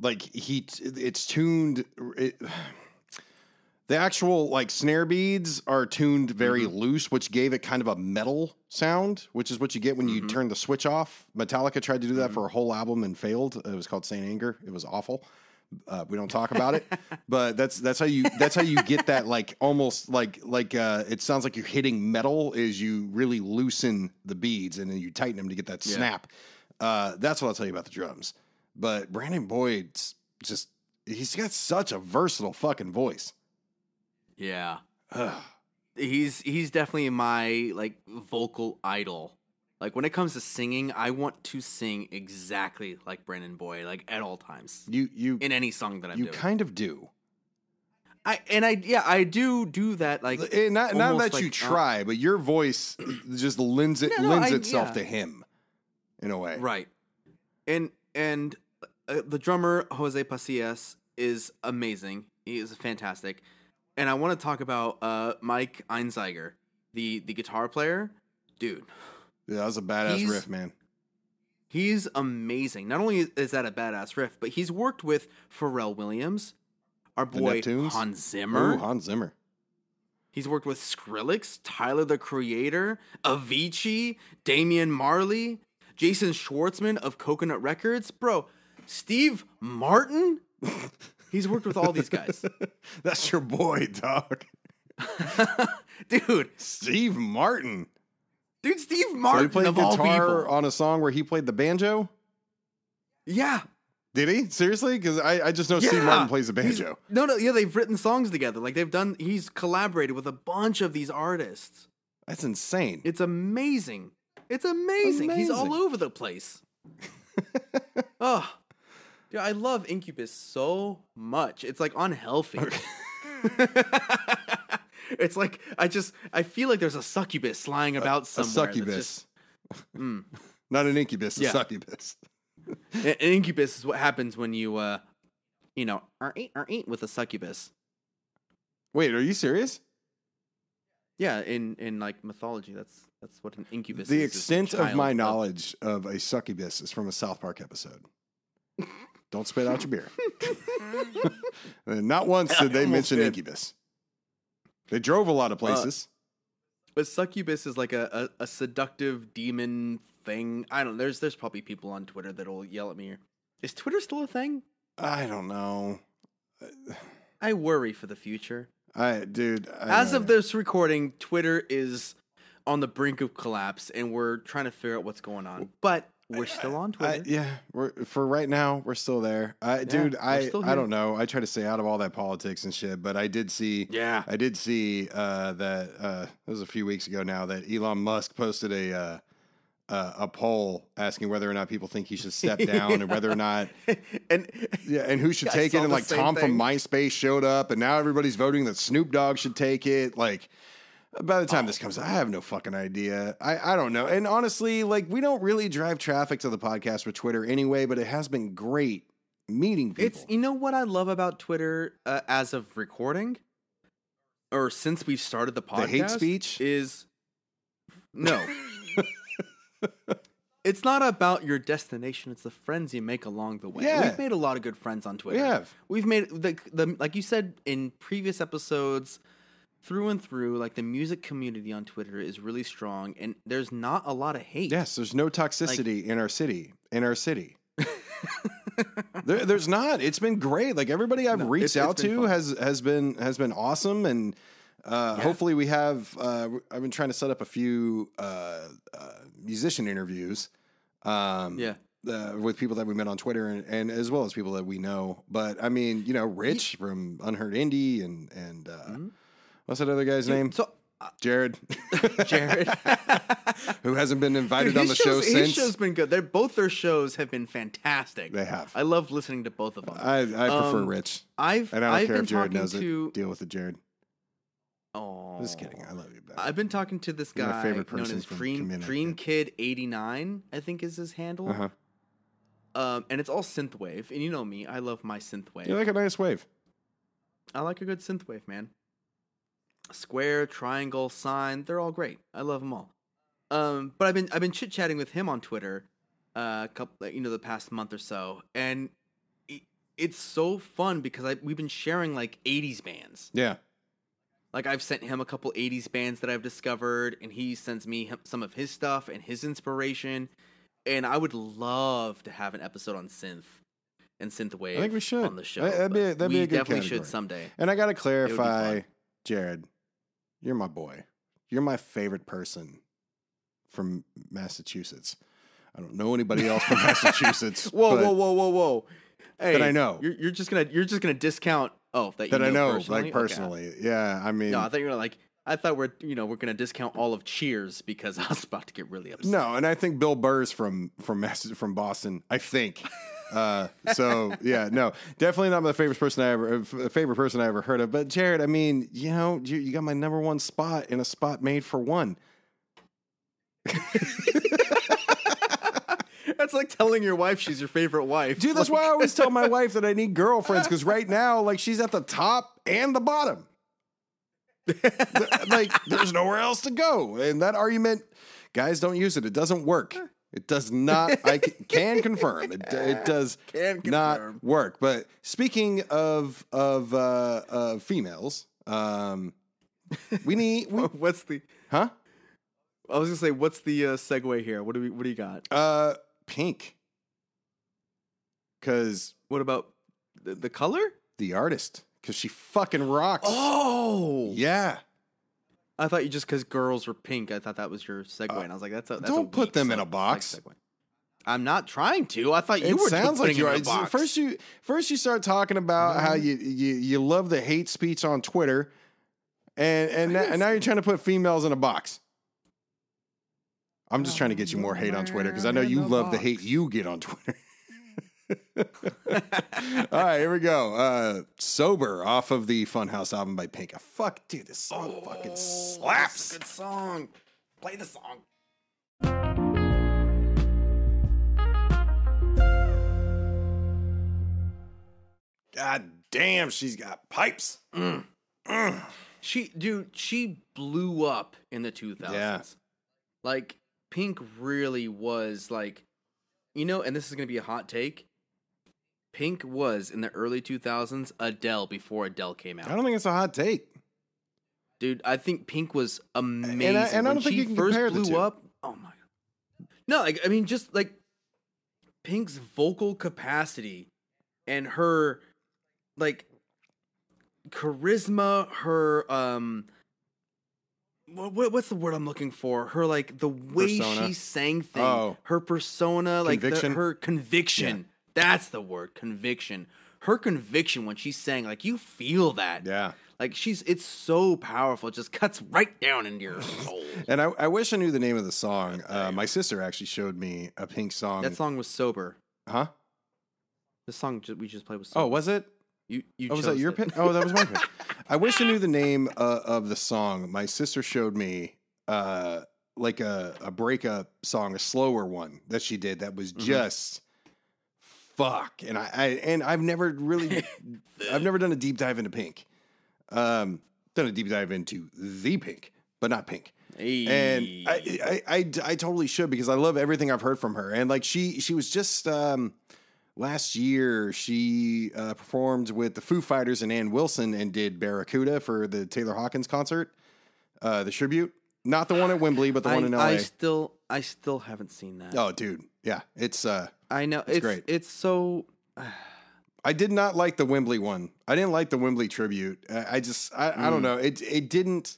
like he it's tuned it, the actual like snare beads are tuned very Mm-hmm. loose which gave it kind of a metal sound which is what you get when you Mhm. turn the switch off metallica tried to do that Mhm. for a whole album and failed it was called saint anger it was awful uh, we don't talk about it but that's that's how you that's how you get that like almost like like uh it sounds like you're hitting metal is you really loosen the beads and then you tighten them to get that Yeah. snap uh that's what i'll tell you about the drums but brandon boyd's just he's got such a versatile fucking voice yeah. He's he's definitely my like vocal idol. Like when it comes to singing, I want to sing exactly like Brandon Boyd, like at all times. you you In any song that I'm you doing. kind of do I and I yeah, I do do that like Eh, not, not that you like, uh, try but your voice just lends it No, no, lends I- itself yeah. to him in a way Right. And and uh, the drummer Jose Pasillas is amazing. He is fantastic. And I want to talk about uh, Mike Einziger, the the guitar player. Dude, yeah, that was a badass He's- riff man he's amazing. Not only is that a badass riff, but he's worked with Pharrell Williams, our boy Hans Zimmer. Ooh, hans zimmer He's worked with Skrillex, Tyler the Creator, Avicii, Damian Marley, Jason Schwartzman of Coconut Records. Bro, Steve Martin? He's worked with all these guys. That's your boy, dog. dude, Steve Martin. Dude, Steve So he Martin played of all guitar people. on a song where he played the banjo. Yeah. Did he seriously? Because I, I just know Steve Martin plays the He's- banjo. No, no, yeah, they've written songs together. Like they've done he's collaborated with a bunch of these artists. That's insane. It's amazing. It's amazing. He's all over the place. oh. Yeah, I love Incubus so much. It's like unhealthy. it's like I just I feel like there's a succubus lying about a somewhere. that's succubus, just- Mm. not an incubus. A Yeah. succubus. An incubus is what happens when you uh you know, are eat are eat with a succubus. Wait, are you serious? Yeah, in in like mythology, that's that's what an incubus the is. a extent of my knowledge of a succubus is from a South Park episode. Don't spit out your beer. Not once did they mention did. Incubus. They drove a lot of uh, places. But succubus is like a, a, a seductive demon thing. I don't. There's there's probably people on Twitter that'll yell at me. Is Twitter still a thing? I don't know. I worry for the future. I dude. I As of this recording, Twitter is on the brink of collapse, and we're trying to figure out what's going on. But we're still on I, Twitter. yeah, we're for right now. We're still there. I, dude, I I don't know. I try to stay out of all that politics and shit, but I did see. yeah. I did see uh, that uh, it was a few weeks ago now that Elon Musk posted a uh, uh, a poll asking whether or not people think he should step down and whether or not and yeah and who should Yeah, take it and like Tom from. MySpace showed up and now everybody's voting that Snoop Dogg should take it like by the time this comes I have no fucking idea. I, I don't know. And honestly, like we don't really drive traffic to the podcast with Twitter anyway, but it has been great meeting people. It's you know what I love about Twitter uh, as of recording, or since we've started the podcast. the hate speech. is no. it's not about your destination; it's the friends you make along the way. Yeah. We've made a lot of good friends on Twitter. we have. We've made the the like you said in previous episodes, through and through. Like the music community on Twitter is really strong, and there's not a lot of hate. Yes, there's no toxicity in our city. In our city. there, there's not. It's been great. Like everybody I've No, reached it's- out it's to fun. has has been has been awesome, and uh, Yeah. hopefully we have. Uh, I've been trying to set up a few uh, uh, musician interviews. Um, Yeah. Uh, with people that we met on Twitter and, and as well as people that we know. But I mean, you know, Rich from Unheard Indie and and uh, Mhm. What's that other guy's name? So uh, Jared. Jared. who hasn't been invited Dude, on the his show shows, since. His show's been good. They're both their shows have been fantastic. They have. I love listening to both of them. I, I prefer Um, Rich. I've And I don't I've care been if Jared talking knows to. it. Deal with it, Jared. Oh, Just kidding. I love you. I've been talking to this guy favorite known as Dream Dream Kid eighty nine. I think is his handle. Uh-huh. Um, and it's all synthwave. And you know me, I love my synthwave. You like a nice wave. I like a good synthwave, man. Square, triangle, sign. They're all great. I love them all. Um, but I've been I've been chit chatting with him on Twitter, uh, a couple you know the past month or so, and i- it's so fun because I we've been sharing like '80s bands. Yeah. Like I've sent him a couple '80s bands that I've discovered, and he sends me some of his stuff and his inspiration. And I would love to have an episode on synth and synthwave. I think we should. on the show. Uh, that'd be a- that'd be we a good definitely category. should someday. And I got to clarify, Jared, you're my boy. You're my favorite person from Massachusetts. I don't know anybody else from Massachusetts. Whoa, whoa, whoa, whoa, whoa! Hey, That I know. You're, you're just gonna you're just gonna discount. Oh, that, you That I know, personally? like Okay. personally. Yeah. I mean, No, I thought you were like. I thought we're you know we're gonna discount all of Cheers because I was about to get really upset. No, and I think Bill Burr's from from Mass- from Boston. I think. Uh, so yeah, no, definitely not my favorite person I ever favorite person I ever heard of. But Jared, I mean, you know, you, you got my number one spot in a spot made for one. That's like telling your wife she's your favorite wife. Dude, that's Like- why I always tell my wife that I need girlfriends because right now, like, she's at the top and the bottom. Like, there's nowhere else to go. And that argument, guys, don't use it. It doesn't work. It does not. I can confirm it. It does Can not work. But speaking of of uh, uh, females, um, we need, we, What's the? huh? I was gonna say, what's the uh, segue here? What do we? What do you got? Uh, pink. Because What about the, the color? the artist, because she fucking rocks. Oh, Yeah. I thought you just because girls were pink. I thought that was your segue, uh, and I was like, that's a that's a don't put them in a box. segue. I'm not trying to. I thought you it were sounds like you it are. a box. First, you first you start talking about how mm-hmm. you, you you love the hate speech on Twitter, and and, now, and now you're trying to put females in a box. I'm just trying to get you more hate on Twitter because I know you a love the hate you get on Twitter. All right, here we go. Uh, Sober off of the Funhouse album by Pink. Fuck, dude, this song fucking slaps. Good song. Play the song. God damn, she's got pipes. Mm. She, dude, she blew up in the 2000s. Yeah. Like, Pink really was like, you know, and this is going to be a hot take. Pink was in the early 2000s Adele before Adele came out. I don't think it's a hot take. Dude, I think Pink was amazing. and I when don't think she you can first compare the blew two. up. Oh my god. No, like I mean just like Pink's vocal capacity and her like charisma, her um what, what- what's the word I'm looking for? Her like the way Persona. she sang things, Oh. her persona, like the, her conviction. That's the word, conviction. Her conviction when she's saying, like you feel that. Yeah. Like she's it's so powerful. It just cuts right down into your soul. And I, I wish I knew the name of the song. Uh, my sister actually showed me a Pink song. that song was sober. huh? The song ju- we just played was sober. Oh, was it? you you Oh, was that chose your it. pick? Oh, that was my pick. I wish I knew the name uh, of the song. My sister showed me uh, like a, a breakup song, a slower one that she did that was Mhm. just fuck. And I, I and I've never really I've never done a deep dive into Pink. Um, done a deep dive into the Pink, but not Pink. Hey. and I, I, I, I totally should because I love everything I've heard from her. And like she, she was just um, last year she uh, performed with the Foo Fighters and Ann Wilson and did Barracuda for the Taylor Hawkins concert, uh, the tribute. Not the one at Wembley, but the I, one in LA. I still I still haven't seen that. oh, dude, yeah, it's. uh I know it's great. It's so I did not like the Wembley one. I didn't like the Wembley tribute. I, just, I, I don't Mm. know. It, it didn't,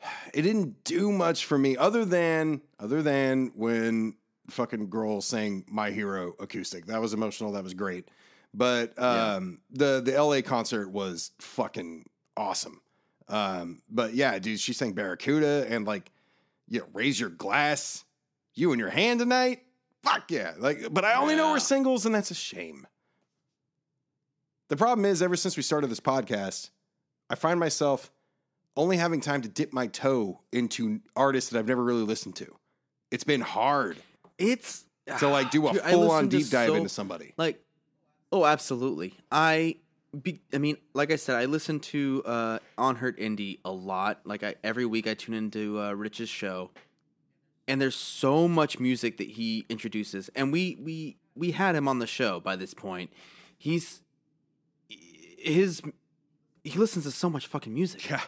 it didn't do much for me other than, other than when fucking girl sang "My Hero" acoustic. That was emotional. That was great. But Yeah. um, the the LA concert was fucking awesome. Um, but yeah, dude, she sang Barracuda and like, you know, raise your glass. You and your hand tonight. Fuck yeah! Like, but I only know we're singles, and that's a shame. The problem is, ever since we started this podcast, I find myself only having time to dip my toe into artists that I've never really listened to. It's been hard it's to like do a Dude, full on deep dive so- into somebody. like oh absolutely i be, i mean like i said i listen to uh Unheard Indie a lot like i every week i tune into uh rich's show and there's so much music that he introduces and we we we had him on the show by this point he's his he listens to so much fucking music Yeah,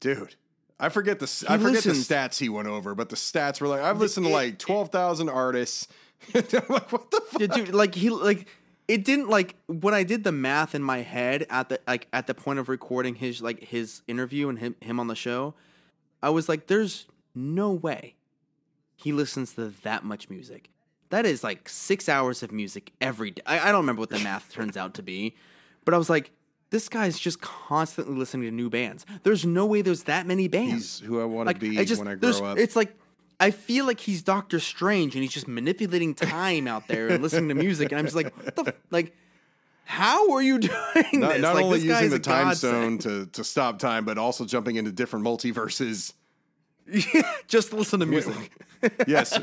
dude. I forget the He I forget listens- the stats he went over, but the stats were like I've listened to like twelve thousand artists. Like, what the fuck? Dude, like he like it didn't like when I did the math in my head at the like at the point of recording his like his interview and him him on the show, I was like, there's no way he listens to that much music. That is like six hours of music every day. I, I don't remember what the math turns out to be, but I was like, this guy's just constantly listening to new bands. There's no way there's that many bands He's who I want to like be I just when I grow up. It's like I feel like he's Doctor Strange and he's just manipulating time out there and listening to music, and I'm just like, what the f- like, how are you doing not, this? not like, only using the time zone to to stop time, but also jumping into different multiverses. just listen to music. yes,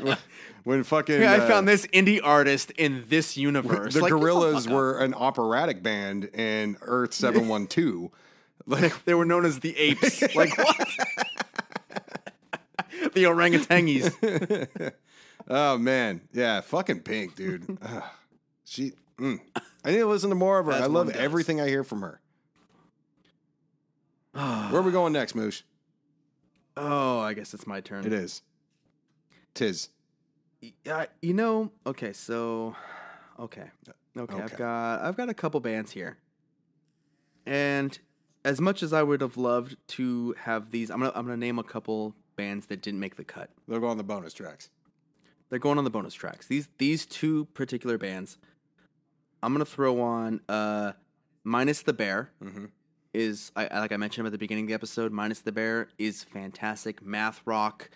when, fucking Yeah, I uh, found this indie artist in this universe. the Like, get Gorillaz fuck out. were an operatic band in Earth Seven One Two. Like they were known as the apes. like what? the orangutangis. oh man, yeah, fucking Pink, dude. Ugh. she, mm. I need to listen to more of her. As I love does. everything I hear from her. Where are we going next, Moosh? Oh, I guess it's my turn. It is. Tis. Yeah, you know, okay, so okay. Okay, Okay. I've got I've got a couple bands here. And as much as I would have loved to have these I'm going to I'm going to name a couple bands that didn't make the cut. They're going on the bonus tracks. They're going on the bonus tracks. These these two particular bands. I'm gonna throw on uh, minus the bear Mm-hmm. Is I, like I mentioned at the beginning of the episode. Minus the bear is fantastic math rock.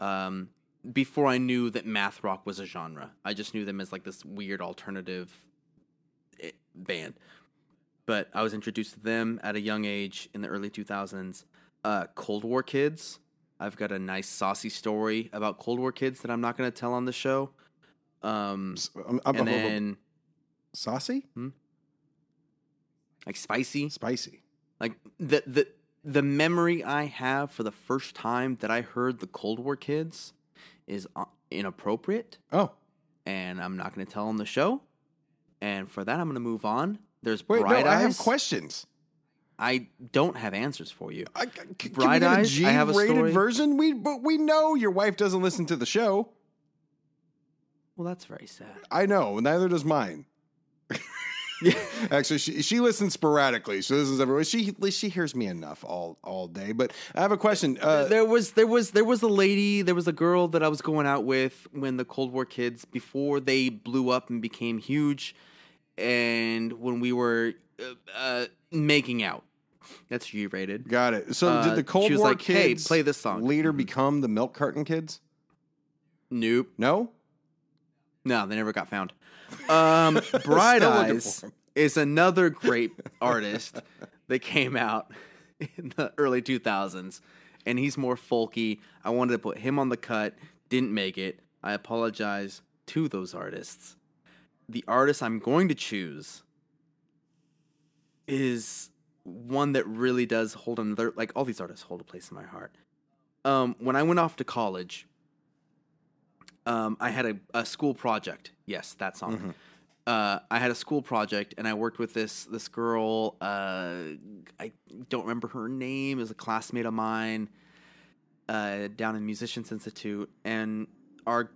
Um, before I knew that math rock was a genre, I just knew them as like this weird alternative eh, band. But I was introduced to them at a young age in the early 2000s. Uh, Cold War Kids. I've got a nice saucy story about Cold War Kids that I'm not going to tell on the show. Um, I'm, I'm, and then saucy, like spicy. spicy. Like the the the memory I have for the first time that I heard the Cold War Kids is uh, inappropriate, Oh, and I'm not going to tell on the show. And for that, I'm going to move on. There's wait, Bright no, I have questions. I don't have answers for you. I, c- Bright Eyes, a I have a story. version. We but we know your wife doesn't listen to the show. Well, that's very sad. I know. Neither does mine. Actually, she she listens sporadically. She listens everywhere. She she hears me enough all all day. But I have a question. Uh, there was there was there was a lady, there was a girl that I was going out with when the Cold War Kids before they blew up and became huge, and when we were uh, uh, making out. That's G rated. got it. So uh, did the Cold she was War like, "Hey, kids play this song." later become the Milk Carton Kids? Nope. No. No, they never got found. Um, Bright Eyes is another great artist that came out in the early 2000s, and he's more folky. I wanted to put him on the cut, didn't make it. I apologize to those artists. The artist I'm going to choose is one that really does hold another like all these artists hold a place in my heart. Um, when I went off to college, um, I had a, a school project. Yes, that song. Uh, I had a school project, and I worked with this this girl. Uh, I don't remember her name. Is a classmate of mine uh, down in Musicians Institute, and our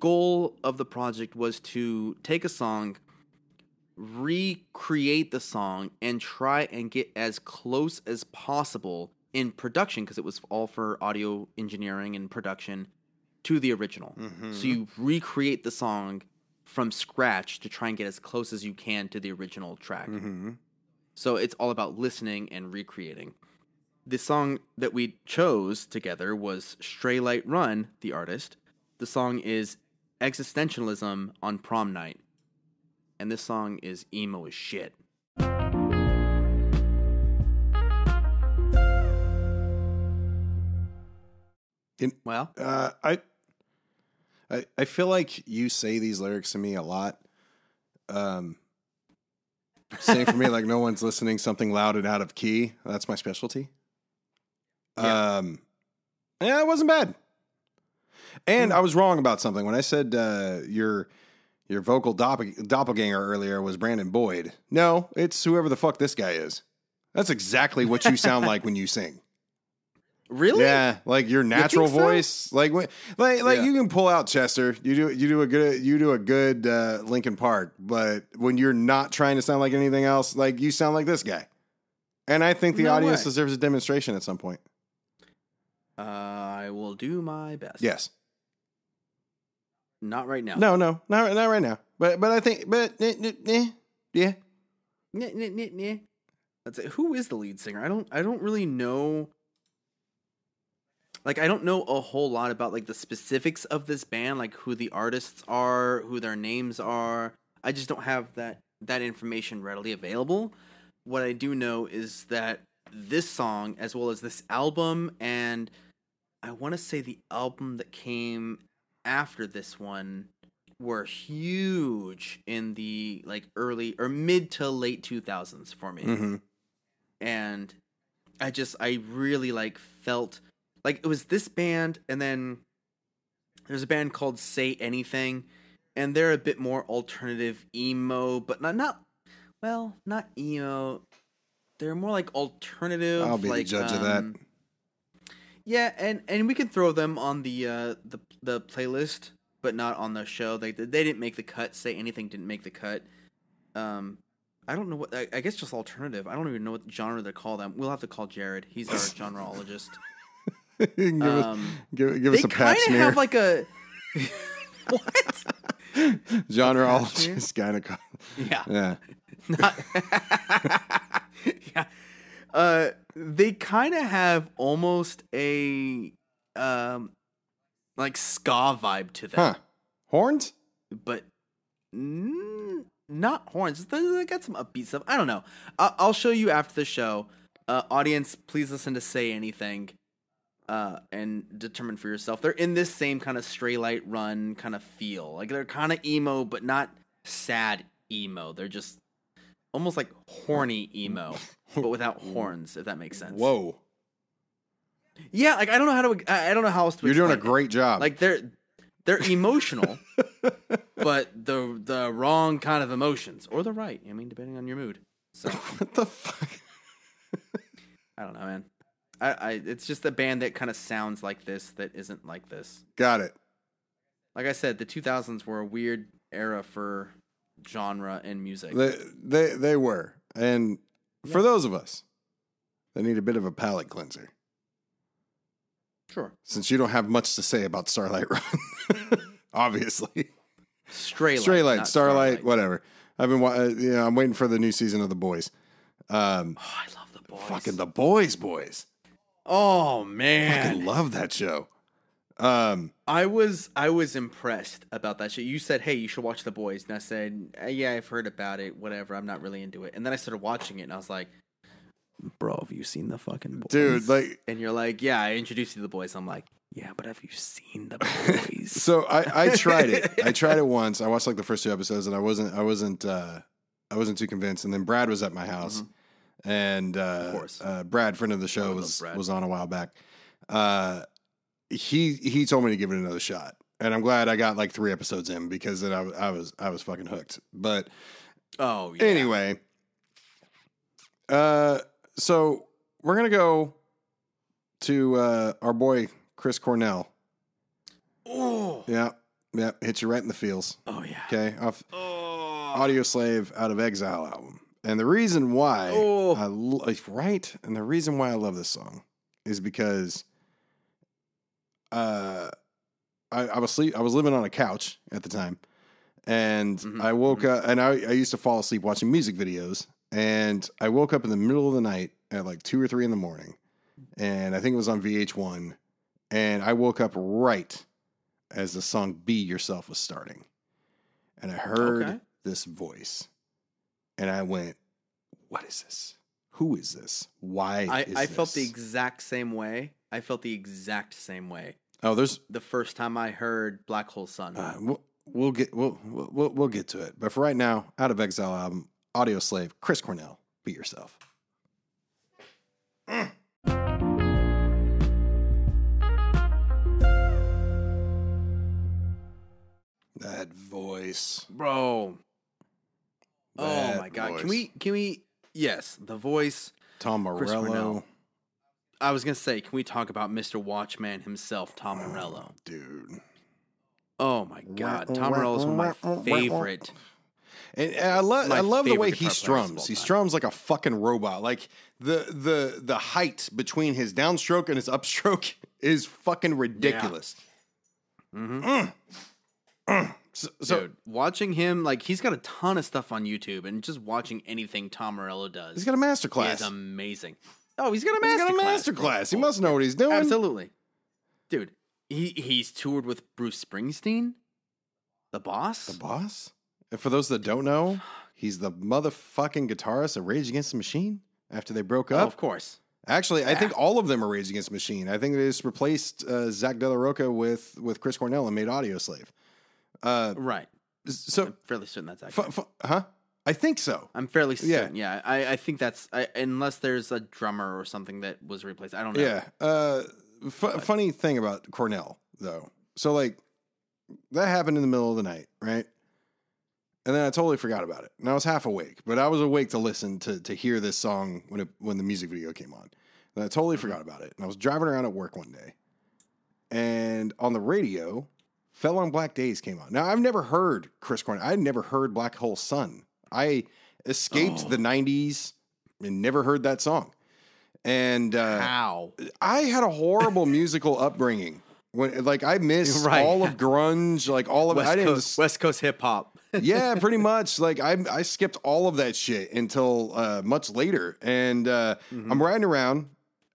goal of the project was to take a song, recreate the song, and try and get as close as possible in production because it was all for audio engineering and production to the original. Mm-hmm. So you recreate the song from scratch to try and get as close as you can to the original track. Mm-hmm. So it's all about listening and recreating. The song that we chose together was Straylight Run, the artist. The song is Existentialism on Prom Night. And this song is emo as shit. Well, Uh, I, I I feel like you say these lyrics to me a lot. Um, same for me. Like no one's listening. Something loud and out of key. That's my specialty. Yeah. Um, yeah, it wasn't bad. And I was wrong about something when I said uh, your your vocal doppel- doppelganger earlier was Brandon Boyd. No, it's whoever the fuck this guy is. That's exactly what you sound like when you sing. Really? Yeah, like your natural so? voice, like when, like like Yeah. you can pull out Chester. You do you do a good you do a good uh, Linkin Park, but when you're not trying to sound like anything else, like you sound like this guy. And I think the No audience way. deserves a demonstration at some point. Uh, I will do my best. Yes. Not right now. No, no, not not right now. But but I think but eh, eh, eh, yeah. Nyeh, nyeh, nyeh, nyeh. That's it. Who is the lead singer? I don't I don't really know like I don't know a whole lot about like the specifics of this band, like who the artists are, who their names are. I just don't have that that information readily available. What I do know is that this song as well as this album and I want to say the album that came after this one were huge in the like early or mid to late 2000s for me hmm and i just i really like felt like it was this band and then there's a band called say anything and they're a bit more alternative emo but not not well not emo they're more like alternative I'll be the like, judge of that. um, yeah and and we can throw them on the uh the the playlist but not on the show they they didn't make the cut say anything didn't make the cut um I don't know what I, I guess just alternative. I don't even know what genre they call them. We'll have to call Jared. He's our genreologist. give, us, Um, give, give us a kind pat of smear. have like a what? Genreologist, gynecologist. Yeah. Yeah. Not yeah. Uh, they kind of have almost a um, like ska vibe to them, Huh. Horns? but mm, not horns. They, they got some upbeat stuff. I don't know. I- I'll show you after the show. Uh, audience, please listen to "Say Anything." Uh, and determine for yourself. They're in this same kind of Straylight Run kind of feel. Like they're kind of emo, but not sad emo. They're just almost like horny emo, but without horns. If that makes sense. Whoa. Yeah, like I don't know how to. I don't know how else to. You're doing a it. great job. Like they're they're emotional, but the the wrong kind of emotions or the right. I mean, depending on your mood. So what the fuck? I don't know, man. I, I it's just a band that kind of sounds like this that isn't like this. Got it. Like I said, the 2000s were a weird era for genre and music. They they they were. And for those of us that need a bit of a palate cleanser, Sure. since you don't have much to say about Starlight Run, obviously. Straylight. Straight Light, not Starlight, whatever. I've been, uh, you know, I'm waiting for the new season of The Boys. Um, Oh, I love the boys. fucking The Boys, boys. Oh man, I love that show. Um, I was I was impressed about that shit. You said, "Hey, you should watch The Boys," and I said, "Uh, "Yeah, I've heard about it. Whatever. I'm not really into it." And then I started watching it, and I was like, "Bro, have you seen the fucking boys? dude, like, And you're like, "Yeah, I introduced you to The Boys." I'm like, "Yeah, but have you seen The Boys?" so I, I tried it. I tried it once. I watched like the first two episodes, and I wasn't, I wasn't, uh, I wasn't too convinced. And then Brad was at my house, and uh, uh, Brad, friend of the show, was was on a while back. Uh, he he told me to give it another shot, and I'm glad I got like three episodes in because then I, was- I was I was fucking hooked. But oh, yeah. anyway, uh, so we're gonna go to uh, our boy Chris Cornell. Oh, Yeah, yeah, hit you right in the feels. oh yeah. Okay, off Oh, Audioslave out of Exile album, and the reason why Oh. I lo- right, and the reason why I love this song is because uh, I, I was sleep, I was living on a couch at the time, and Mhm, I woke up, and I, I used to fall asleep watching music videos, and I woke up in the middle of the night at like two or three in the morning, and I think it was on VH1, and I woke up right as the song "Be Yourself" was starting, and I heard Okay. this voice, and I went, "What is this? Who is this? Why?" I, I felt the exact same way. I felt the exact same way oh, there's the first time I heard Black Hole Sun. uh, we'll, we'll get we'll, we'll we'll get to it, but for right now, out of Exile album, Audioslave, Chris Cornell, "Be Yourself." That voice. Bro. Oh my god. voice. Can we can we yes, the voice. Tom Morello. I was gonna say, can we talk about Mr. Watchman himself, Tom Oh, Morello? dude. Oh my god. Tom Morello is one of my favorite. And, and I love I love the way he guitar players of strums. He strums like a fucking robot. Like the the the height between his downstroke and his upstroke is fucking ridiculous. hmm Mm. Mm. So, so Dude, watching him like he's got a ton of stuff on YouTube and just watching anything Tom Morello does he's got a master is class. amazing. Oh, he's got a He's master got a class. master class. He must know what he's doing. Absolutely. Dude, he he's toured with Bruce Springsteen, the boss. The boss. And for those that don't know, he's the motherfucking guitarist of Rage Against the Machine after they broke oh, up. of course. Actually, I think all of them are Rage Against the Machine. I think they just replaced uh, Zack de la Rocha with with Chris Cornell and made Audioslave. Uh, Right. so, I'm fairly certain that's accurate. fu- huh? I think so. I'm fairly Yeah. certain. Yeah, I, I think that's I, unless there's a drummer or something that was replaced. I don't know. Yeah. Uh, fu- funny thing about Cornell, though. So, like, that happened in the middle of the night, right? And then I totally forgot about it. And I was half awake, but I was awake to listen to to hear this song when it when the music video came on. And I totally forgot about it. And I was driving around at work one day, and on the radio, "Fell on Black Days" came on. Now I've never heard Chris Cornell. I'd never heard Black Hole Sun. I escaped Oh. the '90s and never heard that song. And uh, How? I had a horrible musical upbringing When like I missed Right. all of grunge, like all of it. I West didn't. Coast West Coast hip hop. yeah, pretty much. Like I I skipped all of that shit until uh, much later, and uh, Mm-hmm. I'm riding around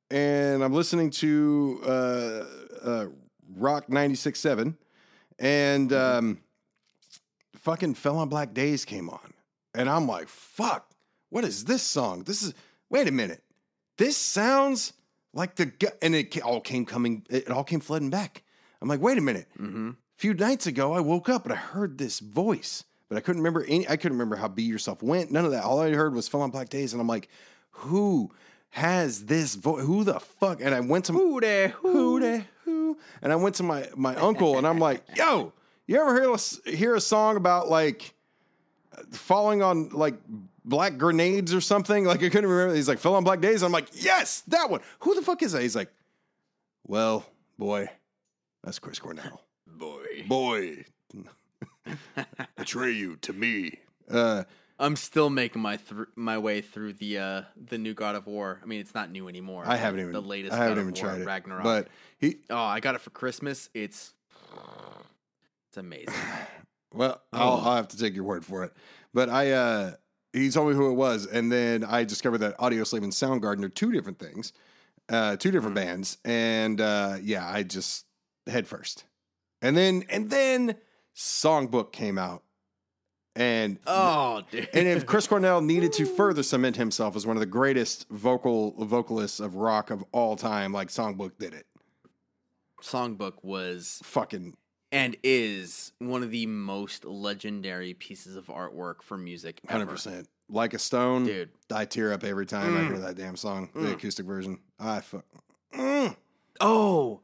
and I'm listening to uh, uh, Rock 96.7 and Mm-hmm. um, fucking Fell on Black Days came on, and I'm like, fuck, what is this song? This is wait a minute, this sounds like the gu-, and it all came coming, it all came flooding back. I'm like, wait a minute, mm-hmm. few nights ago, I woke up and I heard this voice, but I couldn't remember any. I couldn't remember how "Be Yourself" went. None of that. All I heard was "Fell on Black Days," and I'm like, "Who has this voice? Who the fuck?" And I went to Who there? who the who, and I went to my my uncle, and I'm like, "Yo, you ever hear a, hear a song about like falling on like black grenades or something?" Like I couldn't remember. He's like, "Fell on Black Days." I'm like, "Yes, that one." Who the fuck is that? He's like, "Well, boy, that's Chris Cornell." Boy. boy, betray you to me. Uh, I'm still making my thr my way through the uh the new God of War. I mean, it's not new anymore. I haven't even the latest I haven't God even of War, tried it, Ragnarok. but he. oh, I got it for Christmas. It's it's amazing. Well, I'll, Oh. I'll have to take your word for it. But I, uh, he told me who it was, and then I discovered that Audioslave and Soundgarden are two different things, uh, two different Mm. bands, and uh, yeah, I just head first, and then and then Songbook came out, and Oh, dude. and if Chris Cornell needed to further cement himself as one of the greatest vocal vocalists of rock of all time, like Songbook did it. Songbook was Fucking and is one of the most legendary pieces of artwork for music hundred percent. Like a stone, Dude. I tear up every time I Mm. hear that damn song, the Mm. acoustic version. I fuck. Mm. Oh,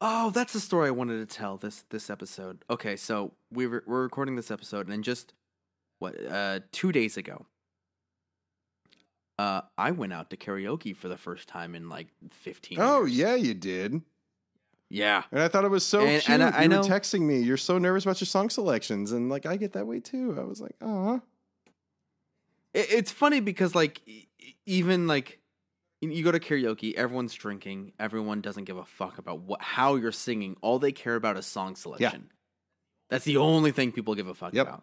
oh, that's the story I wanted to tell this this episode. Okay, so we were we're recording this episode, and just what uh two days ago, uh, I went out to karaoke for the first time in like fifteen. Oh years. yeah, you did. yeah. And I thought it was so And- cute. and I- I you know- were texting me. You're so nervous about your song selections, and like I get that way too. I was like, oh, It, it's funny because like even like you- go to karaoke, everyone's drinking, everyone doesn't give a fuck about what how you're singing. All they care about is song selection. Yeah. That's the only thing people give a fuck Yep. about.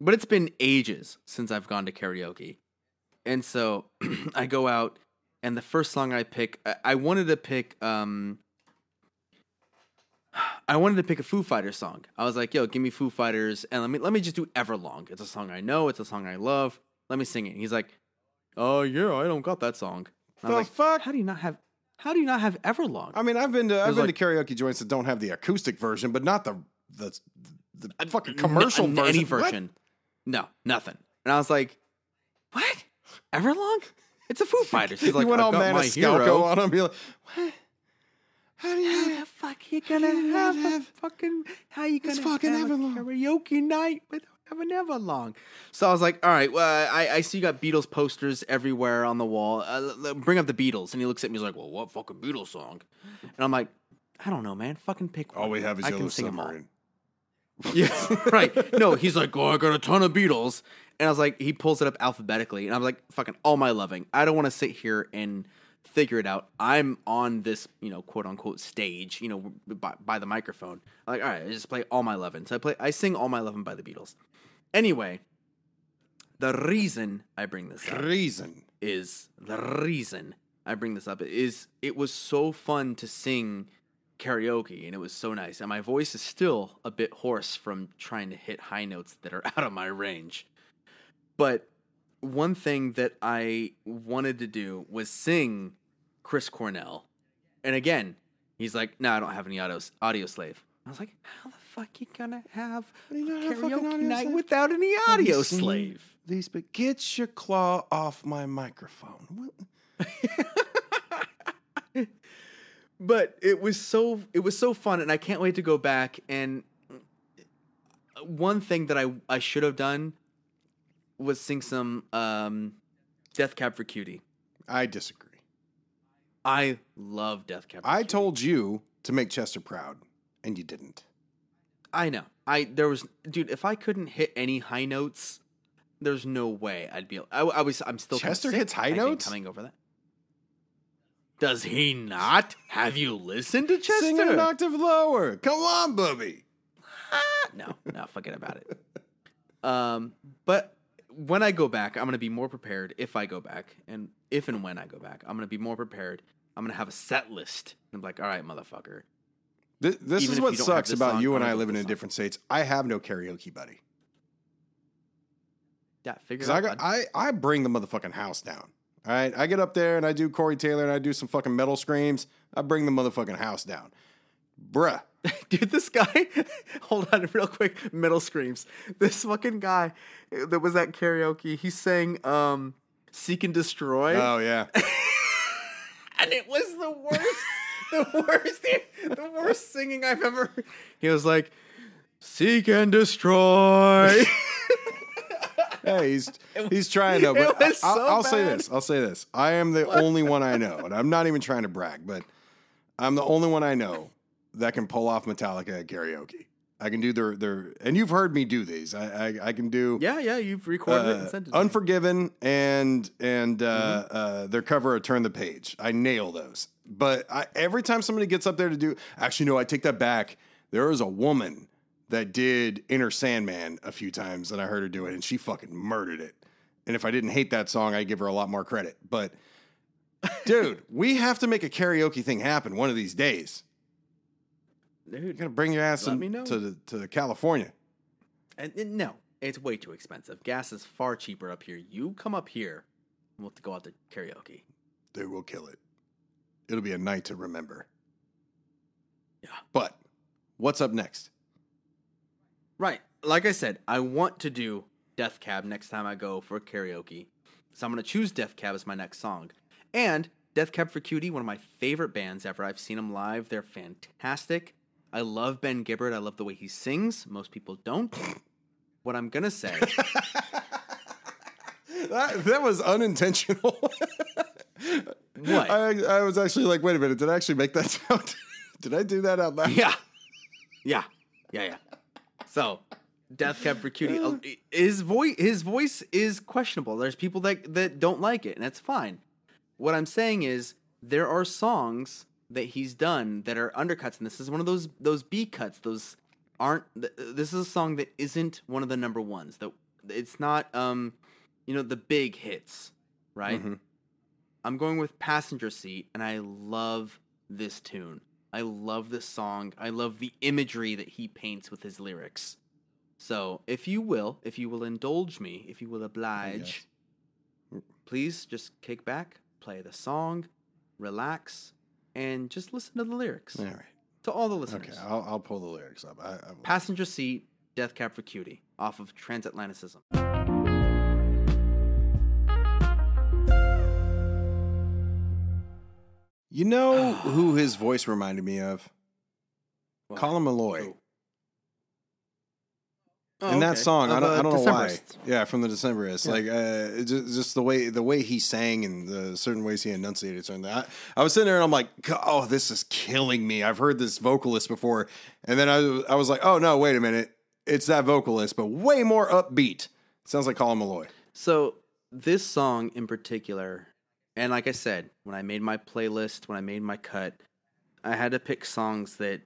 But it's been ages since I've gone to karaoke. And so I go out and the first song I pick I, I wanted to pick um I wanted to pick a Foo Fighters song. I was like, "Yo, give me Foo Fighters, and let me let me just do Everlong. It's a song I know. It's a song I love. Let me sing it." He's like, "Oh yeah, I don't got that song." And the like, fuck. "How do you not have? How do you not have Everlong?" I mean, I've been to I've been like- to karaoke joints that don't have the acoustic version, but not the the the Uh, fucking commercial n- version. Any What? version. No, nothing. And I was like, "What? Everlong? It's a Foo Fighters." He's like, you went "I've all Maniscalco on him. You're like, what? How do How you? the fuck you gonna you have a fucking how you gonna fucking have a karaoke night without having Everlong? So I was like, all right, well, I, I see you got Beatles posters everywhere on the wall. Uh, bring up the Beatles, and he looks at me. He's like, well, what fucking Beatles song? And I'm like, I don't know, man. Fucking pick one. All we have is I Yellow can sing 'em all. Submarine. Yeah, right. No, he's like, oh, I got a ton of Beatles. And I was like, he pulls it up alphabetically. And I'm like, fucking all my loving. I don't want to sit here and figure it out. I'm on this, you know, quote unquote stage, you know, by, by the microphone. I'm like, all right, I just play all my loving. So I play, I sing all my loving by the Beatles. Anyway, the reason I bring this up Reason. is the reason I bring this up is it was so fun to sing karaoke and it was so nice. And my voice is still a bit hoarse from trying to hit high notes that are out of my range. But one thing that I wanted to do was sing Chris Cornell. And again, he's like, no, I don't have any audio, Audioslave. I was like, how the fuck you gonna have How do you a have karaoke night slave? without any Audioslave? These, but get your claw off my microphone. But it was so it was so fun and i can't wait to go back and one thing that i i should have done was sing some um death cab for cutie I disagree. i love death cab for I Cutie. told you to make Chester proud, and you didn't. i know i there was dude if i couldn't hit any high notes there's no way i'd be i, I was i'm still Chester sick, hits high I think, notes? coming over that Does he not? Have you listened to Chester? Sing an octave lower. Come on, Bubby. no, no, forget about it. Um, but when I go back, I'm gonna be more prepared. If I go back, and if and when I go back, I'm gonna be more prepared. I'm gonna have a set list. I'm like, all right, motherfucker. This, this is what you don't have sucks about you and I living in different states. I have no karaoke buddy. Yeah, figure I, out. got. I I bring the motherfucking house down. All right, I get up there and I do Corey Taylor and I do some fucking metal screams. I bring the motherfucking house down, bruh. Dude, this guy, hold on real quick, Metal screams. This fucking guy that was at karaoke, he sang um Seek and Destroy. Oh yeah, and it was the worst, the worst, the worst singing I've ever. He was like, "Seek and destroy." hey, he's he's trying though. It But was I'll, so I'll say this. I'll say this. I am the only one I know, and I'm not even trying to brag, but I'm the only one I know that can pull off Metallica at karaoke. I can do their their, and you've heard me do these. I I, I can do yeah, yeah, you've recorded it uh, and sent it. To me. Unforgiven and and uh, Mm-hmm. uh, their cover of Turn the Page. I nail those. But I, every time somebody gets up there to do, actually, no, I take that back. There was a woman that did Enter Sandman a few times, and I heard her do it, and she fucking murdered it. And if I didn't hate that song, I'd give her a lot more credit. But dude, we have to make a karaoke thing happen one of these days. Dude, gonna bring your ass in- to the, to California. and, and no, it's way too expensive. Gas is far cheaper up here. You come up here, we'll have to go out to karaoke. Dude, we'll kill it. It'll be a night to remember. Yeah. But what's up next? Right. Like I said, I want to do Death Cab next time I go for karaoke. So I'm going to choose Death Cab as my next song. And Death Cab for Cutie, one of my favorite bands ever. I've seen them live. They're fantastic. I love Ben Gibbard. I love the way he sings. Most people don't. What I'm going to say. That, that was unintentional. What? I, I was actually like, wait a minute, did I actually make that sound? did I do that out loud? yeah. Yeah. Yeah, yeah. So, Death Cab for Cutie. uh, His voice his voice is questionable. There's people that that don't like it, and that's fine. What I'm saying is there are songs that he's done that are undercuts, and this is one of those those B cuts. Those aren't. th- This is a song that isn't one of the number ones. That it's not. Um, you know the big hits, right? Mhm. I'm going with Passenger Seat, and I love this tune. I love this song. I love the imagery that he paints with his lyrics. So, if you will, if you will indulge me, if you will oblige, please just kick back, play the song, relax, and just listen to the lyrics. All right. To all the listeners. Okay, I'll, I'll pull the lyrics up. I, I. Passenger Seat, Death Cab for Cutie, off of Transatlanticism. You know who his voice reminded me of? What? Colin Meloy. Oh, in that okay. song, I don't, I don't know why. Yeah, from the Decemberists. Yeah. Like uh, just, just the way the way he sang and the certain ways he enunciated certain. I, I was sitting there and I'm like, oh, this is killing me. I've heard this vocalist before, and then I I was like, oh no, wait a minute, it's that vocalist, but way more upbeat. Sounds like Colin Meloy. So this song in particular, and like I said, when I made my playlist, when I made my cut, I had to pick songs that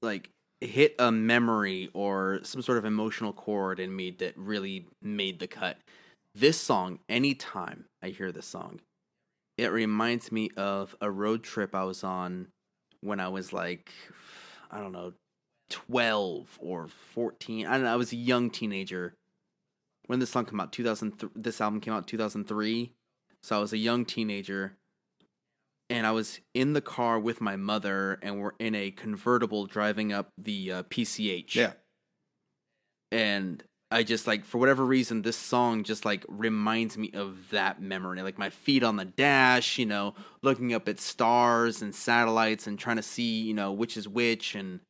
like hit a memory or some sort of emotional chord in me that really made the cut. This song, anytime I hear this song, it reminds me of a road trip I was on when I was like, I don't know, 12 or 14. I don't know, I was a young teenager when this song came out 2000 this album came out 2003 so i was a young teenager and i was in the car with my mother and we're in a convertible driving up the uh, pch Yeah, and i just like for whatever reason this song just like reminds me of that memory like my feet on the dash you know looking up at stars and satellites and trying to see you know which is which. And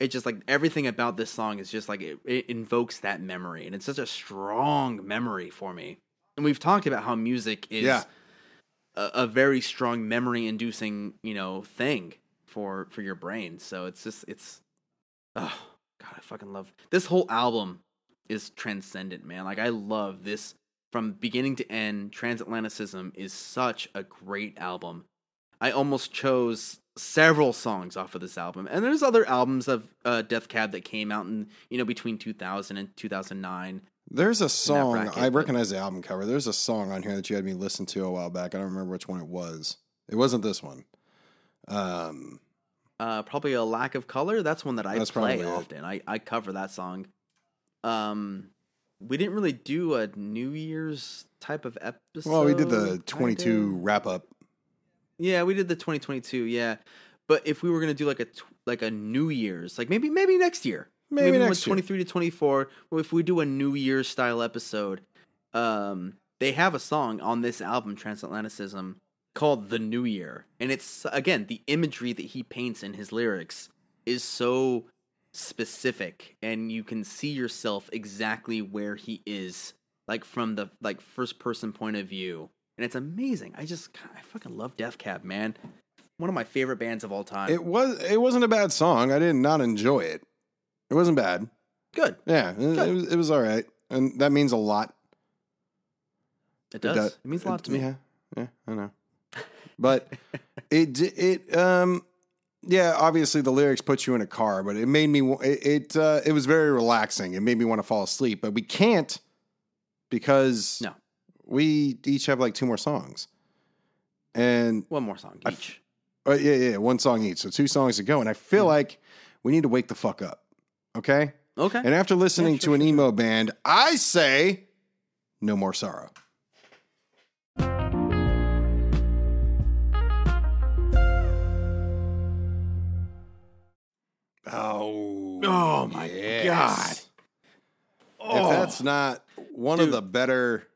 it just like everything about this song is just like it, it invokes that memory. And it's such a strong memory for me. And we've talked about how music is Yeah. A, a very strong memory inducing you know thing for for your brain so it's just it's oh god i fucking love this whole album is transcendent man like i love this from beginning to end transatlanticism is such a great album I almost chose several songs off of this album. And there's other albums of uh, Death Cab that came out in you know between 2000 and 2009. There's a song bracket, I recognize the album cover. There's a song on here that you had me listen to a while back. I don't remember which one it was. It wasn't this one. Um, Uh, probably a lack of color. That's one that I play it. often. I, I cover that song. Um, we didn't really do a New Year's type of episode. well, we did the kinda. 22 wrap up. Yeah, we did the 2022. Yeah, but if we were gonna do like a like a New Year's, like maybe maybe next year, Maybe when next year. 23 to 24. Well, if we do a New Year's style episode, um, they have a song on this album, Transatlanticism, called "The New Year," and it's again the imagery that he paints in his lyrics is so specific, and you can see yourself exactly where he is, like from the like first person point of view, and it's amazing. I just God, I fucking love Death Cab, man. One of my favorite bands of all time. It was it wasn't a bad song. I did not enjoy it. It wasn't bad. Good. Yeah, it, it was it was all right, and that means a lot. It does. does- It means a lot to me. Yeah, yeah, I know. But it it um yeah, obviously the lyrics put you in a car, but it made me it it, uh, it was very relaxing. It made me want to fall asleep, but we can't because No. we each have like two more songs, and One more song I- each. uh, yeah, yeah, one song each, so two songs to go, and I feel Mhm. like we need to wake the fuck up, okay? Okay. And after listening sure, to an sure, emo band, I say, no more sorrow. Oh, Oh, my yes. God. If oh. that's not one of the better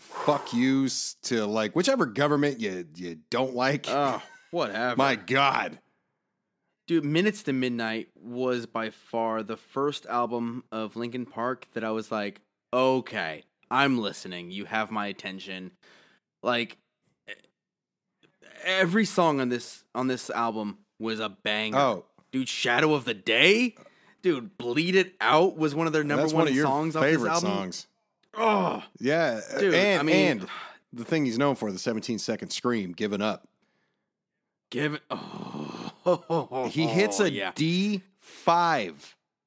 fuck yous to like whichever government you you don't like, Oh, whatever. my God. Dude, Minutes to Midnight was by far the first album of Linkin Park that I was like, okay, I'm listening. You have my attention. Like every song on this on this album was a banger. Oh, dude, Shadow of the Day, dude, Bleed It Out was one of their number that's one, one of your songs this favorite songs. Oh, Yeah, dude, and I mean, and the thing he's known for, the 17 second scream, giving up. give it. Oh, He hits a yeah, D5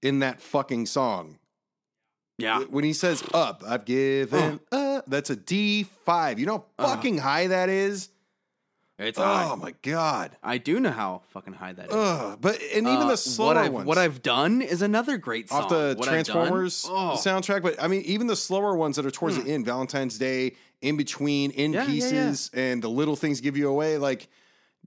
in that fucking song. yeah. When he says up, I've given up, that's a D5. You know how Uh. fucking high that is? It's Oh high. my God. I do know how fucking high that is. Ugh. But, and even Uh, the slower what I've, ones. What I've done is another great song. off the What Transformers Oh, soundtrack, but I mean, even the slower ones that are towards the end, Valentine's Day, in between, in Yeah, yeah, yeah. pieces, and the little things give you away. Like,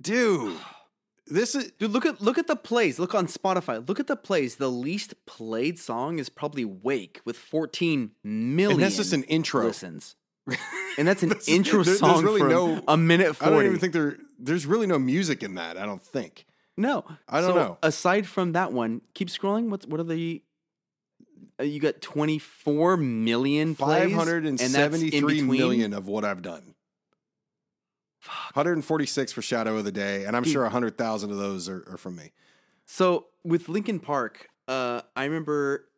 dude, this is dude, look at look at the plays. Look on Spotify. Look at the plays. The least played song is probably "Wake" with 14 million. and that's just an intro. listens, and that's an That's- intro there- there's song really for no- a minute I don't even think there. There's really no music in that. I don't think. no, I don't So, know. Aside from that one, keep scrolling. What what are the? Uh, you got 24 million plays, Five hundred and and that's in between? million of what I've done. Fuck. 146 for Shadow of the Day, and I'm Dude. sure 100,000 of those are, are from me. So with Linkin Park, uh, I remember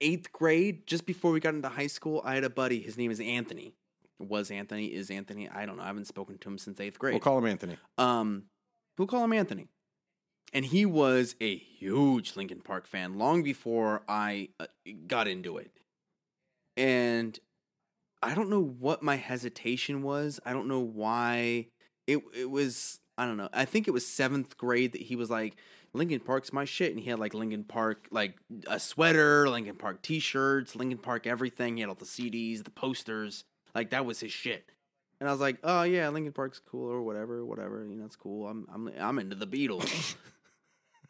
eighth grade, just before we got into high school, I had a buddy. His name is Anthony. Was Anthony? Is Anthony? I don't know. I haven't spoken to him since eighth grade. We'll call him Anthony. um, we'll call him Anthony. And he was a huge Linkin Park fan long before I uh, got into it. And I don't know what my hesitation was. I don't know why it it was. I don't know. I think it was seventh grade that he was like, Linkin Park's my shit, and he had like Linkin Park like a sweater, Linkin Park T-shirts, Linkin Park everything. He had all the CDs, the posters. Like that was his shit. And I was like, oh yeah, Linkin Park's cool or whatever, whatever. You know, it's cool. I'm I'm I'm into the Beatles.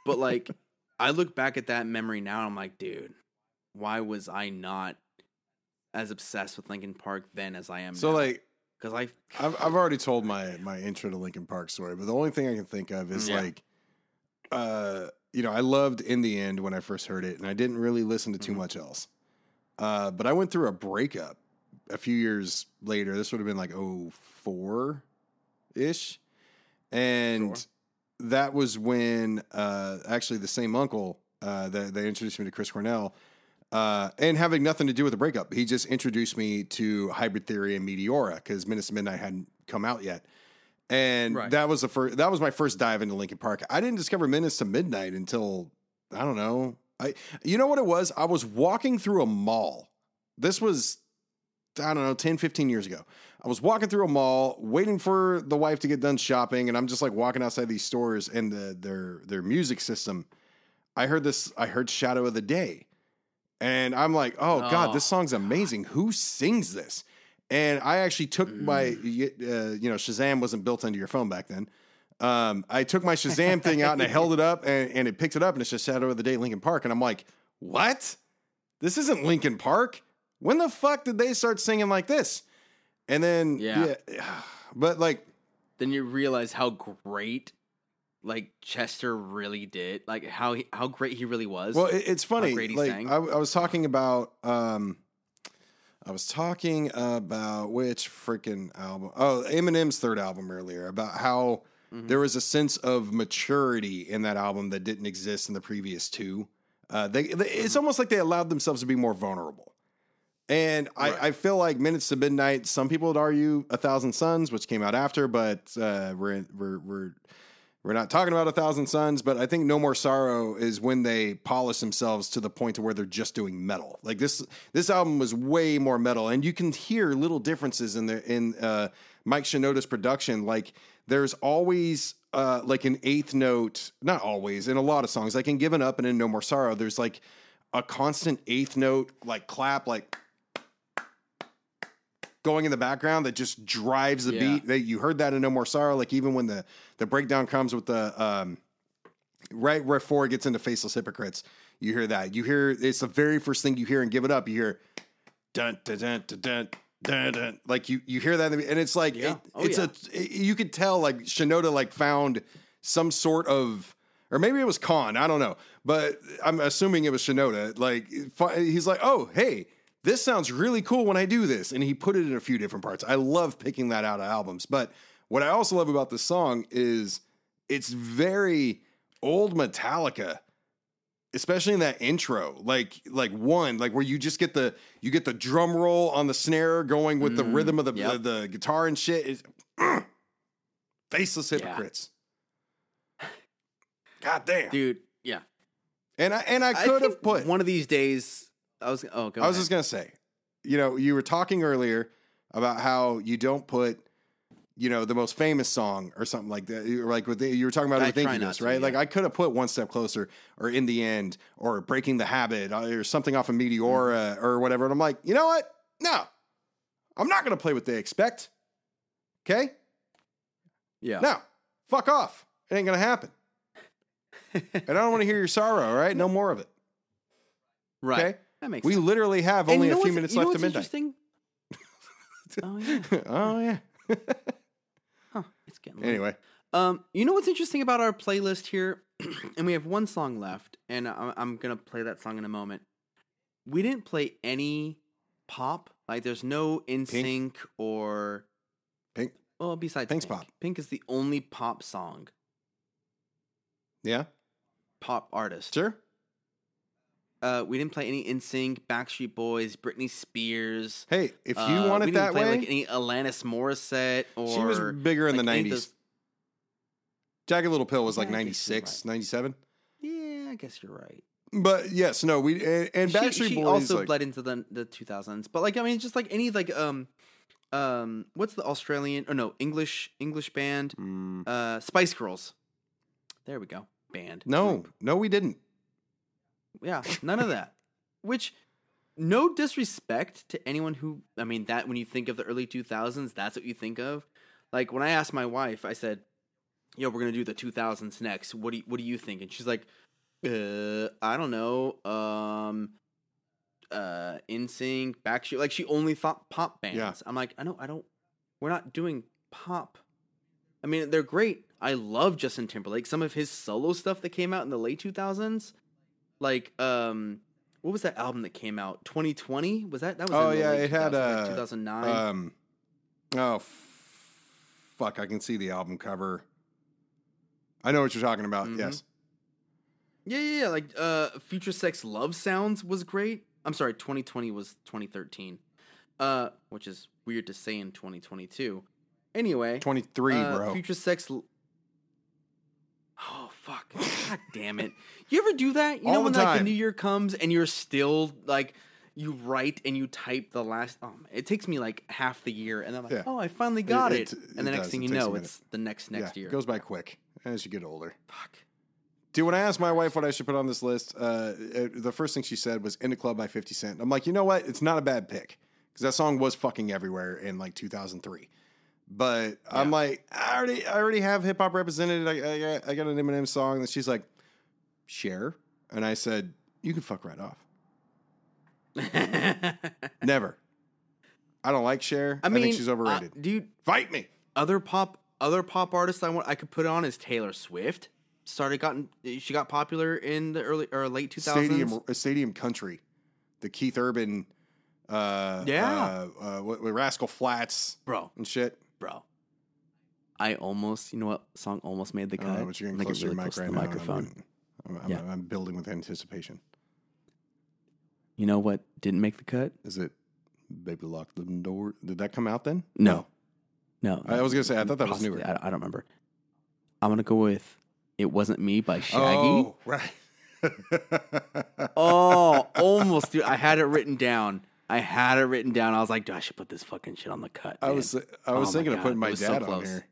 but like, I look back at that memory now, and I'm like, dude, why was I not as obsessed with Linkin Park then as I am So, now? like, because I I've, I've already told my, my intro to Linkin Park story, but the only thing I can think of is Yeah. like, uh, you know, I loved In the End when I first heard it, and I didn't really listen to too Mhm. much else. Uh, but I went through a breakup a few years later. This would have been like 04 ish. And Sure. that was when uh, actually the same uncle uh, that they introduced me to Chris Cornell. Uh, and having nothing to do with the breakup, he just introduced me to Hybrid Theory and Meteora because Minutes to Midnight hadn't come out yet. and Right. that was the first. That was my first dive into Linkin Park. I didn't discover Minutes to Midnight until I don't know. I you know what it was? I was walking through a mall. This was I don't know 10 15 years ago. I was walking through a mall waiting for the wife to get done shopping and I'm just like walking outside these stores and the, their their music system. I heard this I heard Shadow of the Day. And I'm like, "Oh god, Oh, this song's amazing. Who sings this?" And I actually took my, uh, you know, Shazam wasn't built into your phone back then. Um, I took my Shazam thing out and I held it up and, and it picked it up and it's just Shadow of the Day Linkin Park. And I'm like, what? This isn't Linkin Park. When the fuck did they start singing like this? And then, yeah, Yeah. but like, Then you realize how great like Chester really did, like how he, how great he really was. well, it, it's funny. great Like. I, I was talking about, um, I was talking about which freaking album? Oh, Eminem's third album earlier about how Mhm. there was a sense of maturity in that album that didn't exist in the previous two. Uh, they, they it's almost like they allowed themselves to be more vulnerable. And I, I feel like Minutes to Midnight. Some people would argue A Thousand Suns, which came out after, but uh, we're we're we're we're not talking about A Thousand Suns. But I think No More Sorrow is when they polish themselves to the point to where they're just doing metal. Like this this album was way more metal, and you can hear little differences in the in uh, Mike Shinoda's production. Like there's always uh, like an eighth note, not always, in a lot of songs, like in Given Up and in No More Sorrow, there's like a constant eighth note, like clap, like going in the background that just drives the Yeah. beat. That you heard that in No More Sorrow, like even when the the breakdown comes with the um right before it gets into Faceless Hypocrites, you hear that. You hear it's the very first thing you hear and Give It Up. You hear dun dun dun dun dun. Dun, dun. Like you, you hear that, and it's like Yeah. it- Oh, it's yeah. a. it- you could tell like Shinoda like found some sort of, or maybe it was Khan. I don't know, but I'm assuming it was Shinoda. Like he's like, oh hey, this sounds really cool when I do this, and he put it in a few different parts. I love picking that out of albums. But what I also love about this song is it's very old Metallica especially in that intro like like one like where you just get the you get the drum roll on the snare going with the Mm, rhythm of the, yep. the the guitar and shit is faceless Yeah. hypocrites god damn dude, yeah. and i and i could have put one of these days. I was oh, go i was ahead. just gonna say you know you were talking earlier about how you don't put you know the most famous song or something like that. Or like with the, you were talking about I thank try you not to, right? Like i could have put one step closer or in the end or breaking the habit or something off of meteora Mm-hmm. or whatever and i'm like you know what? No. I'm not going to play what they expect. Okay? Yeah. no. Fuck off. It ain't going to happen. And i don't want to hear your sorrow all right? No more of it. Right. okay That makes we sense. literally have only you a few minutes you know left to midnight interesting? oh yeah. oh yeah Huh. It's getting late. anyway Um, you know what's interesting about our playlist here, and we have one song left, and I'm, I'm gonna play that song in a moment. We didn't play any pop. Like, there's no NSYNC or Pink. well, besides Pink's Pink. pop. Pink is the only pop song, yeah pop artist. sure Uh, we didn't play any NSYNC, Backstreet Boys, Britney Spears. hey if you Uh, want we didn't that play way like any Alanis Morissette or She was bigger in like, the 90s. those- Jagged Little Pill was like Yeah, you're 96, 97. Yeah, I guess you're right. But yes, no, we and, and she, Backstreet she Boys also like, bled into the the 2000s but like i mean just like any like um um what's the australian or no english english band Mm, uh spice girls there we go band no, group. no, we didn't. Yeah none of that which no disrespect to anyone who i mean that when you think of the early 2000s that's what you think of like when i asked my wife i said yo we're gonna do the 2000s next what do you, what do you think and she's like uh i don't know um uh NSYNC, Backstreet like she only thought pop bands. Yeah. I'm like, I know I don't we're not doing pop. I mean, they're great. I love Justin Timberlake. Some of his solo stuff that came out in the late 2000s, like um what was that album that came out? 2020? Was that that was Oh in yeah, it had 2000s, like uh, 2009. Um, oh f- fuck, I can see the album cover. I know what you're talking about. Mhm. Yes, Yeah, yeah, yeah. Like uh Future Sex Love Sounds was great. I'm sorry, 2020 was 2013. Uh which is weird to say in 2022. Anyway, 23, uh, bro. Future Sex. l- Oh fuck! God damn it! You ever do that? You know when the like the time. New Year comes and you're still like you write and you type the last. Oh, man, it takes me like half the year, and I'm like, Yeah. oh, I finally got it- it. it and the next does. thing It you takes a know, minute. it's the next next yeah, year. It goes by quick as you get older. Fuck. Dude, when I asked my wife what I should put on this list, uh, uh, the first thing she said was "In the Club" by Fifty Cent. I'm like, you know what? It's not a bad pick because that song was fucking everywhere in like 2003. But I'm like, I already, I already have hip hop represented. I, I, got- I got an Eminem song, and she's like, "Cher," and I said, "You can fuck right off." Never. I don't like Cher. I, I mean, think she's overrated. uh, dude. Fight me. Other pop, other pop artists I want I could put on is Taylor Swift. Started gotten she got popular in the early or late 2000s. Stadium, uh, Stadium Country, the Keith Urban, uh, Yeah. uh, uh, Rascal Flatts bro, and shit. Bro. I almost, you know what song almost made the cut? but you're I'm getting closer to mic close to right the now. microphone. I'm, I'm, Yeah. I'm building with anticipation. You know what didn't make the cut? Is it Baby Lock the Door? Did that come out then? No. No, I was gonna say, I thought that was possibly. newer. I, I don't remember. I'm gonna go with "It Wasn't Me" by Shaggy. Oh, right. Oh, almost, dude. I had it written down. I had it written down. I was like, dude, I should put this fucking shit on the cut. I man. was I Oh was my thinking of putting my was so dad on here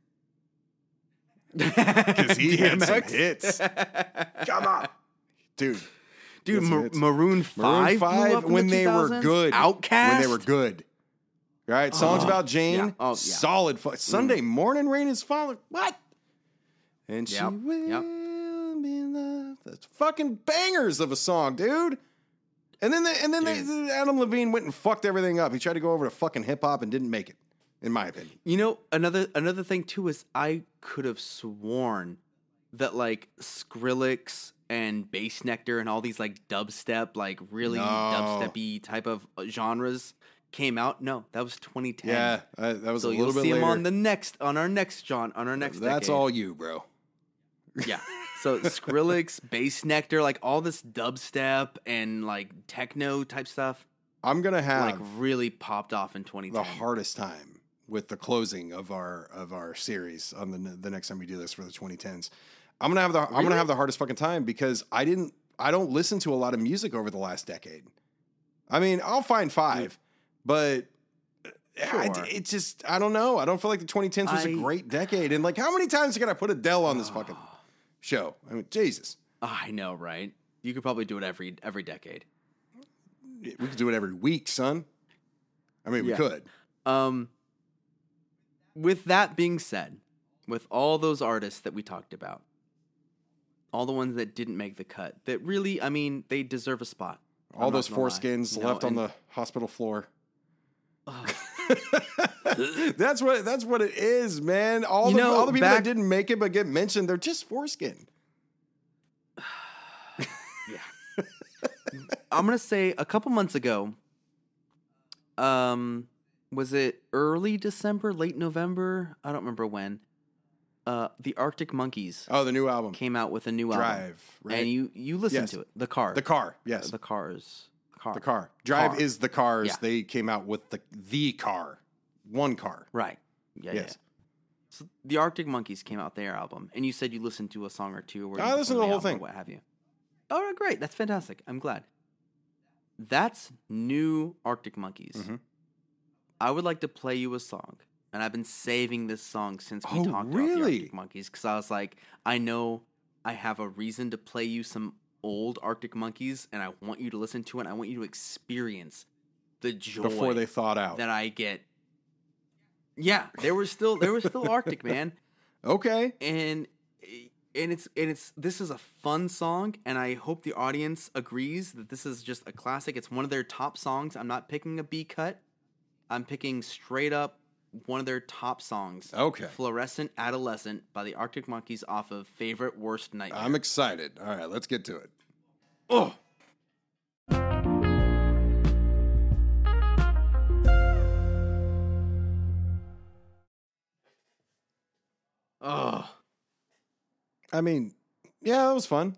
because he had some hits. Come on, dude. dude. Ma- Maroon Five, Maroon Five when the they were good. OutKast when they were good. Right? Songs Oh, about Jane. yeah. Oh, yeah. Solid. Fu- Sunday mm. morning rain is falling. What? And she Yep, will yep. be loved. That's fucking bangers of a song, dude. And then, the, and then they, Adam Levine went and fucked everything up. He tried to go over to fucking hip hop and didn't make it, in my opinion. You know, another another thing too is I could have sworn that like Skrillex and Bassnectar and all these like dubstep, like really No. dubsteppy type of genres came out. No, that was 2010. Yeah, that was so a you'll bit see later. him on the next on our next John on our next. That's decade. all you, bro. Yeah. So Skrillex, Bassnectar, like all this dubstep and like techno type stuff, I'm gonna have like really popped off in 2010. the hardest time with the closing of our of our series on the the next time we do this for the 2010s. I'm gonna have the I'm gonna have the hardest fucking time because I didn't I don't listen to a lot of music over the last decade. I mean, I'll find five, but uh, I- Sure. it just I don't know. I don't feel like the 2010s was a I- great decade. And like, how many times can I put Adele on this fucking show? I mean, Jesus, I know, right? You could probably do it every every decade. we could do it every week, son. I mean, we Yeah. could. Um, with that being said, with all those artists that we talked about, all the ones that didn't make the cut, that really, I mean, they deserve a spot. I'm All those gonna foreskins know, left on the hospital floor. that's what that's what it is, man. All You the know, all the people that didn't make it but get mentioned, they're just foreskin. yeah. I'm gonna say a couple months ago. Um, was it early December, late November? I don't remember when. Uh, the Arctic Monkeys Oh, the new album, came out with a new album, Drive, right? and you you listened Yes. to it. The car, the car, yes, the cars, car, the car. Drive Car. is the cars. Yeah. They came out with the the car, one car. Right. Yeah. Yes. Yeah. So the Arctic Monkeys came out their album, and you said you listened to a song or two. Or I listened to the whole thing. What have you? All right, great. That's fantastic. I'm glad. That's new Arctic Monkeys. Mhm. I would like to play you a song, and I've been saving this song since we Oh, talked about the really? Arctic Monkeys because I was like, I know I have a reason to play you some old Arctic Monkeys, and I want you to listen to it. And I want you to experience the joy Before they thought out. that I get. Yeah, there was still there was still Arctic man, okay. and and it's and it's this is a fun song, and I hope the audience agrees that this is just a classic. It's one of their top songs. I'm not picking a B cut. I'm picking straight up one of their top songs. Okay. Fluorescent Adolescent by the Arctic Monkeys off of Favorite Worst Nightmare. I'm excited. All right, let's get to it. Oh. oh, I mean, yeah, that was fun.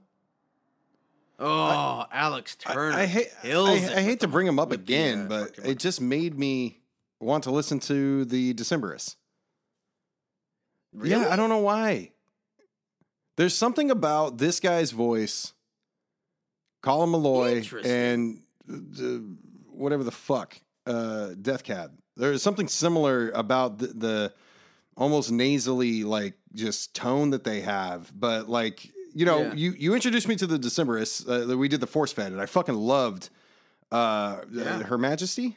oh, Alex I- Turner. I, hate I, kills I hate to bring him up again, uh, but it just made me want to listen to the Decemberists. Yeah, I don't know why. There's something about this guy's voice, Colin Meloy, and the, whatever the fuck, uh, Death Cab. There's something similar about the, the almost nasally, like just tone that they have. But like, you know, Yeah. you you introduced me to the Decemberists. Uh, we did the Force Fed, and I fucking loved uh, Yeah. Her Majesty.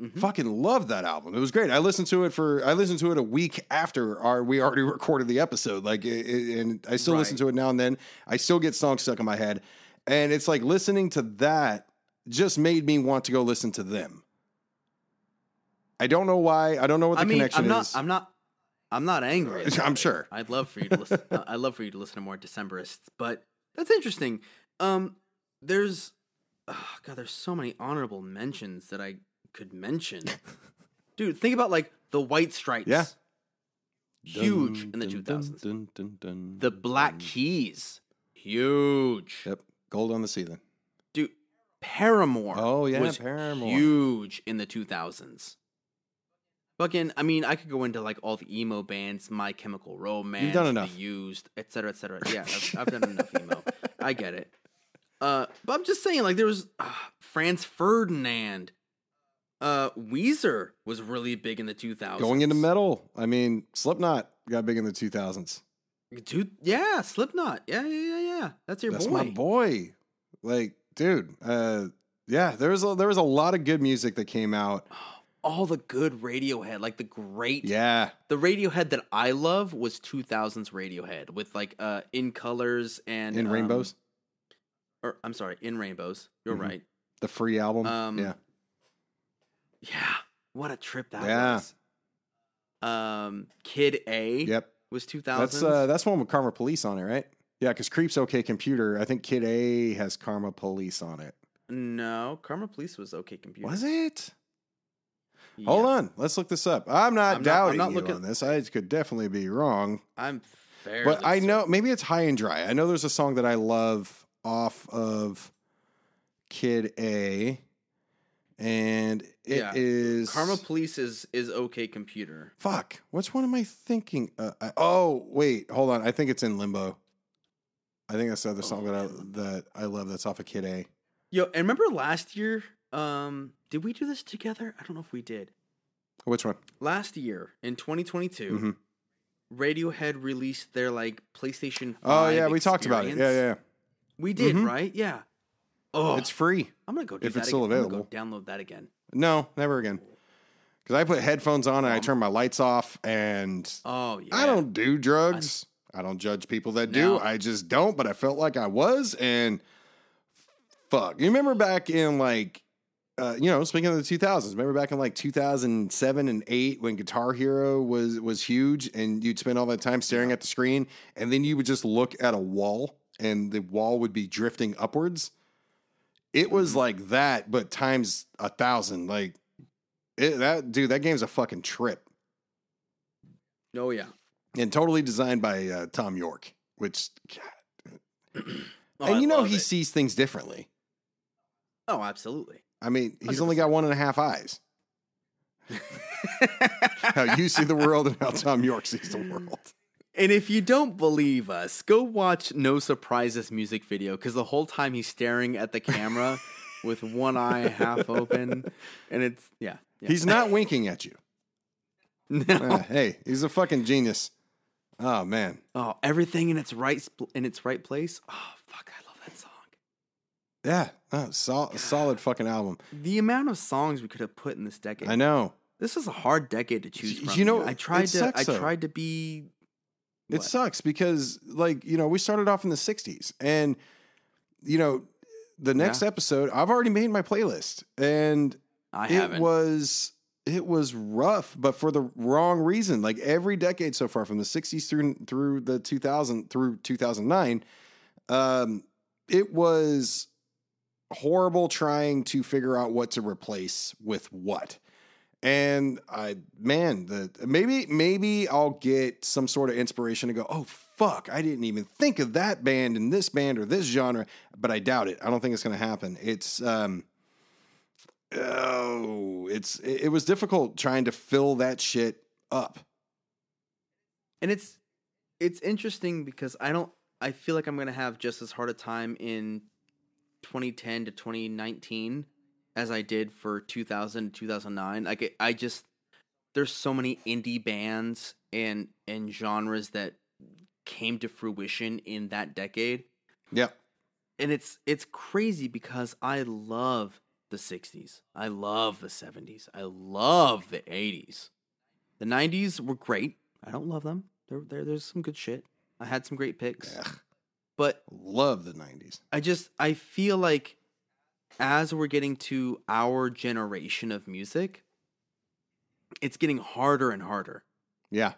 Mhm. Fucking love that album. It was great. I listened to it for I listened to it a week after our we already recorded the episode. Like, it, it- and I still listen to it now and then. I still get songs stuck in my head, and it's like listening to that just made me want to go listen to them. I don't know why. I don't know what the I mean, connection I'm not. is. I'm not. I'm not angry. I'm sure. I'd love for you to listen. I'd love for you to listen to more Decemberists, but that's interesting. Um, there's, oh God, there's so many honorable mentions that I could mention. Dude, think about like the White Stripes. Yeah. huge Dun, in the dun, 2000s. dun, dun, dun, The Black. Keys, huge. Yep. Gold on the ceiling. Dude, Paramore. Oh, yeah, was Paramore. huge in the 2000s. Fucking, I mean, I could go into like all the emo bands, My Chemical Romance, You've done The enough. Used, et cetera, et cetera. Yeah, I've, I've done enough emo. I get it. Uh, but I'm just saying, like, there was uh, Franz Ferdinand. Uh, Weezer was really big in the 2000s. Going into metal. I mean, Slipknot got big in the 2000s. Dude, yeah, Slipknot. Yeah, yeah, yeah, yeah. That's your That's boy. That's my boy. Like, dude, uh, yeah, there was a, there was a lot of good music that came out. All the good Radiohead, like the great Yeah, the Radiohead that I love was 2000s Radiohead with like uh in colors and in um, Rainbows, or I'm sorry, in rainbows. You're Mhm. right. the free album. um, yeah, Yeah, what a trip that Yeah. was. Um, Kid A yep. was 2000. That's uh, that's one with Karma Police on it, right? Yeah, because Creep's OK Computer. I think Kid A has Karma Police on it. no, Karma Police was okay. Computer. Was it? Yeah. Hold on, let's look this up. I'm not I'm not- I'm doubting not looking- on this. I could definitely be wrong, I'm fairly. but I know maybe it's High and Dry. I know there's a song that I love off of Kid A, and it is Yeah. Karma Police is is okay. Computer. Fuck. Which one am I thinking? Uh, I, oh, wait. Hold on. I think it's in Limbo. I think that's the other song that I that I love. That's off of Kid A. Yo, and remember last year? Um, did we do this together? I don't know if we did. Which one? last year in 2022 Mhm. radiohead released their like playstation 5 Oh yeah, we talked about it. Yeah, experience. yeah. we did Mhm. right yeah oh It's free. i'm gonna go do if that it's still again. I'm gonna available. go download that again No, never again. Because I put headphones on and I turn my lights off, and oh yeah I don't do drugs. I don't judge people that do. No. I just don't. But I felt like I was, and fuck. You remember back in like, uh, you know, speaking of the 2000s, remember back in like 2007 and 8 when Guitar Hero was was huge, and you'd spend all that time staring at the screen, and then you would just look at a wall, and the wall would be drifting upwards. It was like that, but times a thousand. Like it, that, dude. That game's a fucking trip oh yeah and totally designed by uh, Thom Yorke, which, God. Oh, and you know he it. sees things differently. oh absolutely I mean, he's only got one and a half eyes. How you see the world and how Thom Yorke sees the world. And if you don't believe us go watch no surprises music video because the whole time he's staring at the camera with one eye half open and it's yeah, yeah. He's not winking at you. no Uh, hey, he's a fucking genius. Oh man, Oh, everything in its right in its right place. Oh, fuck, I love that song. yeah, oh, sol- solid fucking album. The amount of songs we could have put in this decade. I know This is a hard decade to choose from. you know, I tried to sucks, I though. tried to be it What? sucks because like you know we started off in the '60s, and you know the next Yeah. episode I've already made my playlist, and I it haven't. was it was rough, but for the wrong reason. Like every decade so far, from the '60s through through the 2000 through 2009, um, it was horrible trying to figure out what to replace with what. And I, man, the maybe maybe I'll get some sort of inspiration to go. Oh fuck, I didn't even think of that band and this band or this genre, but I doubt it. I don't think it's going to happen. It's um, oh, it's it, it was difficult trying to fill that shit up. and it's it's interesting because I don't I feel like I'm gonna have just as hard a time in 2010 to 2019 as I did for 2000 2009. Like I just there's so many indie bands and and genres that came to fruition in that decade. Yeah. And it's it's crazy because I love the 60s. I love the 70s. I love the 80s. The 90s were great. I don't love them. There, there there's some good shit. I had some great picks. Ugh, But love the '90s. I just I feel like as we're getting to our generation of music, it's getting harder and harder. Yeah.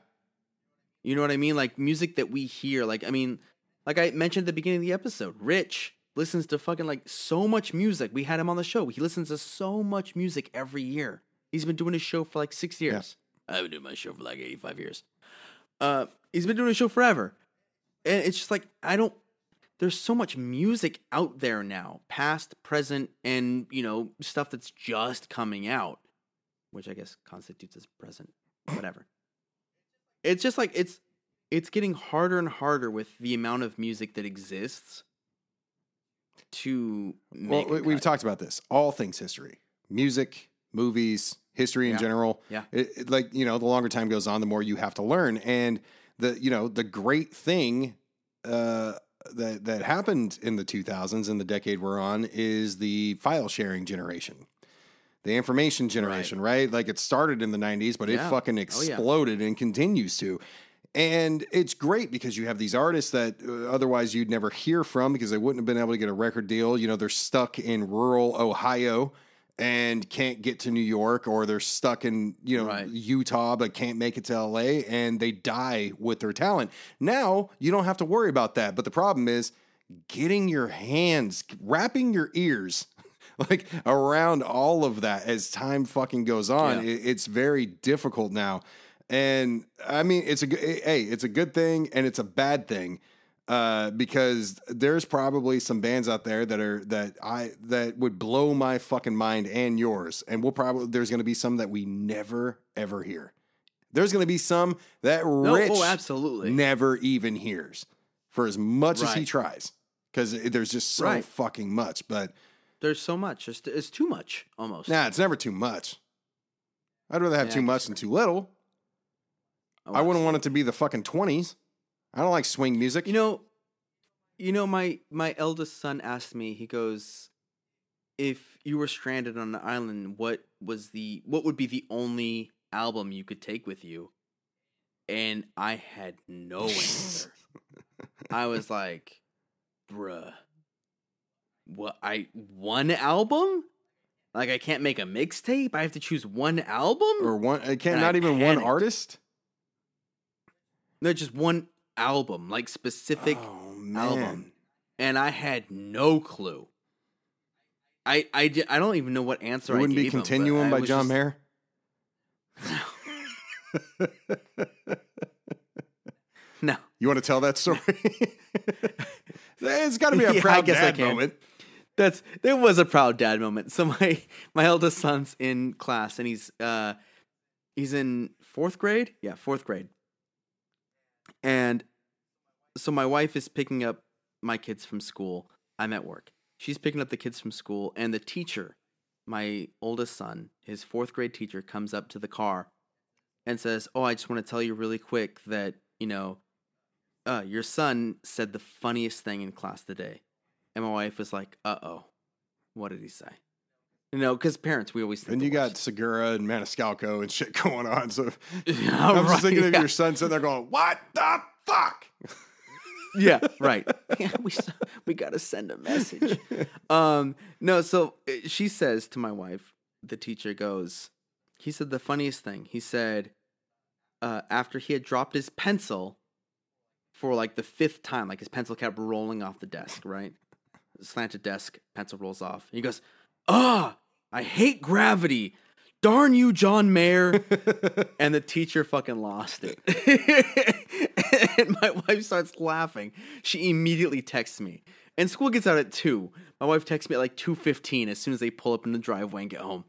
You know what I mean? Like music that we hear, like I mean, like I mentioned at the beginning of the episode, Rich listens to fucking like so much music. We had him on the show. He listens to so much music every year. He's been doing his show for like six years. I've been doing my show for like eighty-five years. Uh, he's been doing a show forever, and it's just like I don't. There's so much music out there now, past, present, and you know stuff that's just coming out, which I guess constitutes as present. Whatever. It's just like it's it's getting harder and harder with the amount of music that exists to Well, we, we've talked about this. All things history, music, movies, history in Yeah. general. Yeah. It, it- like you know, the longer time goes on, the more you have to learn. And the you know the great thing uh, that that happened in the 2000s in the decade we're on is the file sharing generation. The information generation, right? Like it started in the 90s, but it Yeah. fucking Oh, yeah. exploded and continues to. And it's great because you have these artists that uh, otherwise you'd never hear from because they wouldn't have been able to get a record deal. You know, they're stuck in rural Ohio and can't get to New York, or they're stuck in, you know, Right. Utah but can't make it to LA and they die with their talent. Now you don't have to worry about that. But the problem is getting your hands, wrapping your ears like around all of that as time fucking goes on. Yeah. It, it's very difficult now. And I mean, it's a good, hey, it's a good thing and it's a bad thing uh, because there's probably some bands out there that are that I that would blow my fucking mind and yours, and we'll probably there's going to be some that we never ever hear. There's going to be some that No, Rich oh, absolutely. never even hears for as much as he tries because there's just so Right. fucking much. But There's so much. It's, it's too much almost. nah, it's never too much. I'd rather have Yeah, too much than too little. Oh, I wouldn't absolutely. want it to be the fucking twenties. I don't like swing music. You know, you know, my my eldest son asked me. He goes, "If you were stranded on an island, what was the what would be the only album you could take with you?" And I had no answer. I was like, "Bruh, what? I one album? Like I can't make a mixtape. I have to choose one album, or one, I can't And not I even one artist. no, just one album, like specific." oh, album. and I had no clue. I I, I don't even know what answer wouldn't be gave him, Continuum by John just- Mayer. No, no. You want to tell that story? it's got to be a Yeah, proud dad moment. that's there was a proud dad moment. So my my eldest son's in class and he's uh he's in fourth grade. Yeah, fourth grade. And so my wife is picking up my kids from school. I'm at work. She's picking up the kids from school, and the teacher, my oldest son, his fourth grade teacher, comes up to the car and says, "Oh, I just want to tell you really quick that you know, uh, your son said the funniest thing in class today." And my wife was like, "Uh oh, what did he say?" You know, because parents, we always think. And you got. Segura and Maniscalco and shit going on. So Yeah, I'm just right, thinking of your son sitting there going, "What the fuck?" yeah, right. Yeah, we we gotta send a message. Um, no, so uh, she says to my wife, the teacher goes, he said the funniest thing. He said, uh, after he had dropped his pencil for like the fifth time, like his pencil kept rolling off the desk, right? Slanted desk, pencil rolls off. He goes, ah, I hate gravity. Darn you, John Mayer. and the teacher fucking lost it. and my wife starts laughing. She immediately texts me. And school gets out at 2. My wife texts me at like 2.15 as soon as they pull up in the driveway and get home.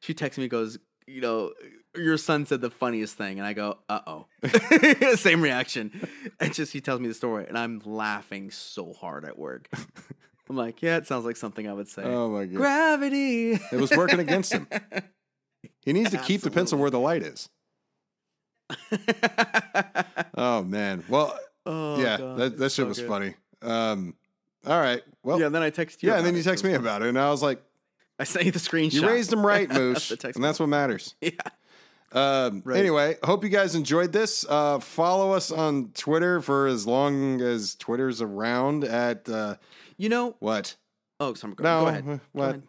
She texts me goes, you know, your son said the funniest thing, and I go, uh oh, same reaction. And just he tells me the story, and I'm laughing so hard at work. I'm like, yeah, it sounds like something I would say. Oh my god. Gravity. It was working against him. He needs to keep the pencil where the light is. Oh man. Well, oh, yeah, God, that, that shit so was good. funny. Um, all right. Well, yeah, and then I text you. Yeah, and then you so text me about it, and I was like. I sent you the screenshot. "You raised them right, Moosh, text and that's what matters." Yeah. Um, Right. Anyway, hope you guys enjoyed this. Uh, follow us on Twitter for as long as Twitter's around. At uh, You know. what? Oh, sorry. Go, No, go ahead. uh, Go what? ahead.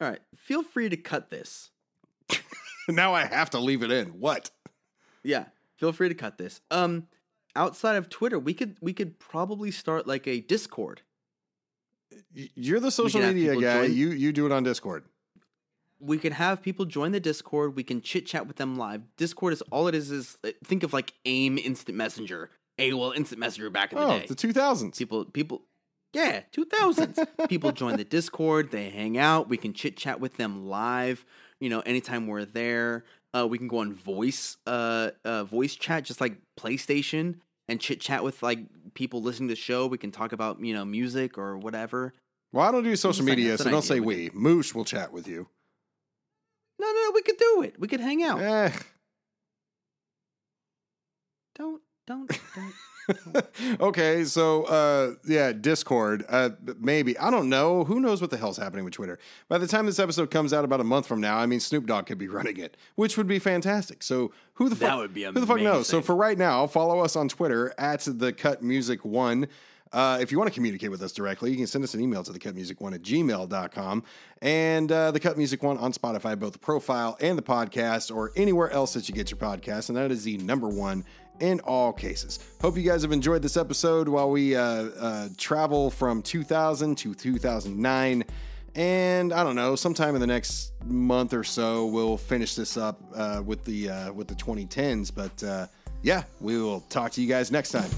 All right. Feel free to cut this. now I have to leave it in. What? Yeah. Feel free to cut this. Um, outside of Twitter, we could we could probably start like a Discord. You're the social media guy. join- You you do it on Discord. we can have people join the Discord. We can chit chat with them live. Discord is all it is. Is uh, think of like AIM Instant Messenger, AOL Instant Messenger back in the Oh, day. the 2000s. people, people, yeah, two thousands. people join the Discord. They hang out. We can chit chat with them live. You know, anytime we're there, uh, we can go on voice, uh, uh, voice chat, just like PlayStation, and chit chat with like people listening to the show. We can talk about you know music or whatever. Well, I don't do social media, that's so don't idea. say We we. Moosh will chat with you. No, no, no, we could do it. We could hang out. Eh. Don't, don't, don't. okay, so uh yeah, Discord. Uh maybe. I don't know. Who knows what the hell's happening with Twitter? By the time this episode comes out about a month from now, I mean Snoop Dogg could be running it, which would be fantastic. So who the That fuck would be Who the fuck knows? So for right now, follow us on Twitter at the cut music one. Uh, if you want to communicate with us directly, you can send us an email to thecutmusic1 at gmail.com and uh, the Cut Music One on Spotify, both the profile and the podcast, or anywhere else that you get your podcast. And that is the number one in all cases. Hope you guys have enjoyed this episode while we uh, uh, travel from 2000 to 2009. And I don't know, sometime in the next month or so, we'll finish this up uh, with the uh, with the 2010s. But uh, yeah, we will talk to you guys next time.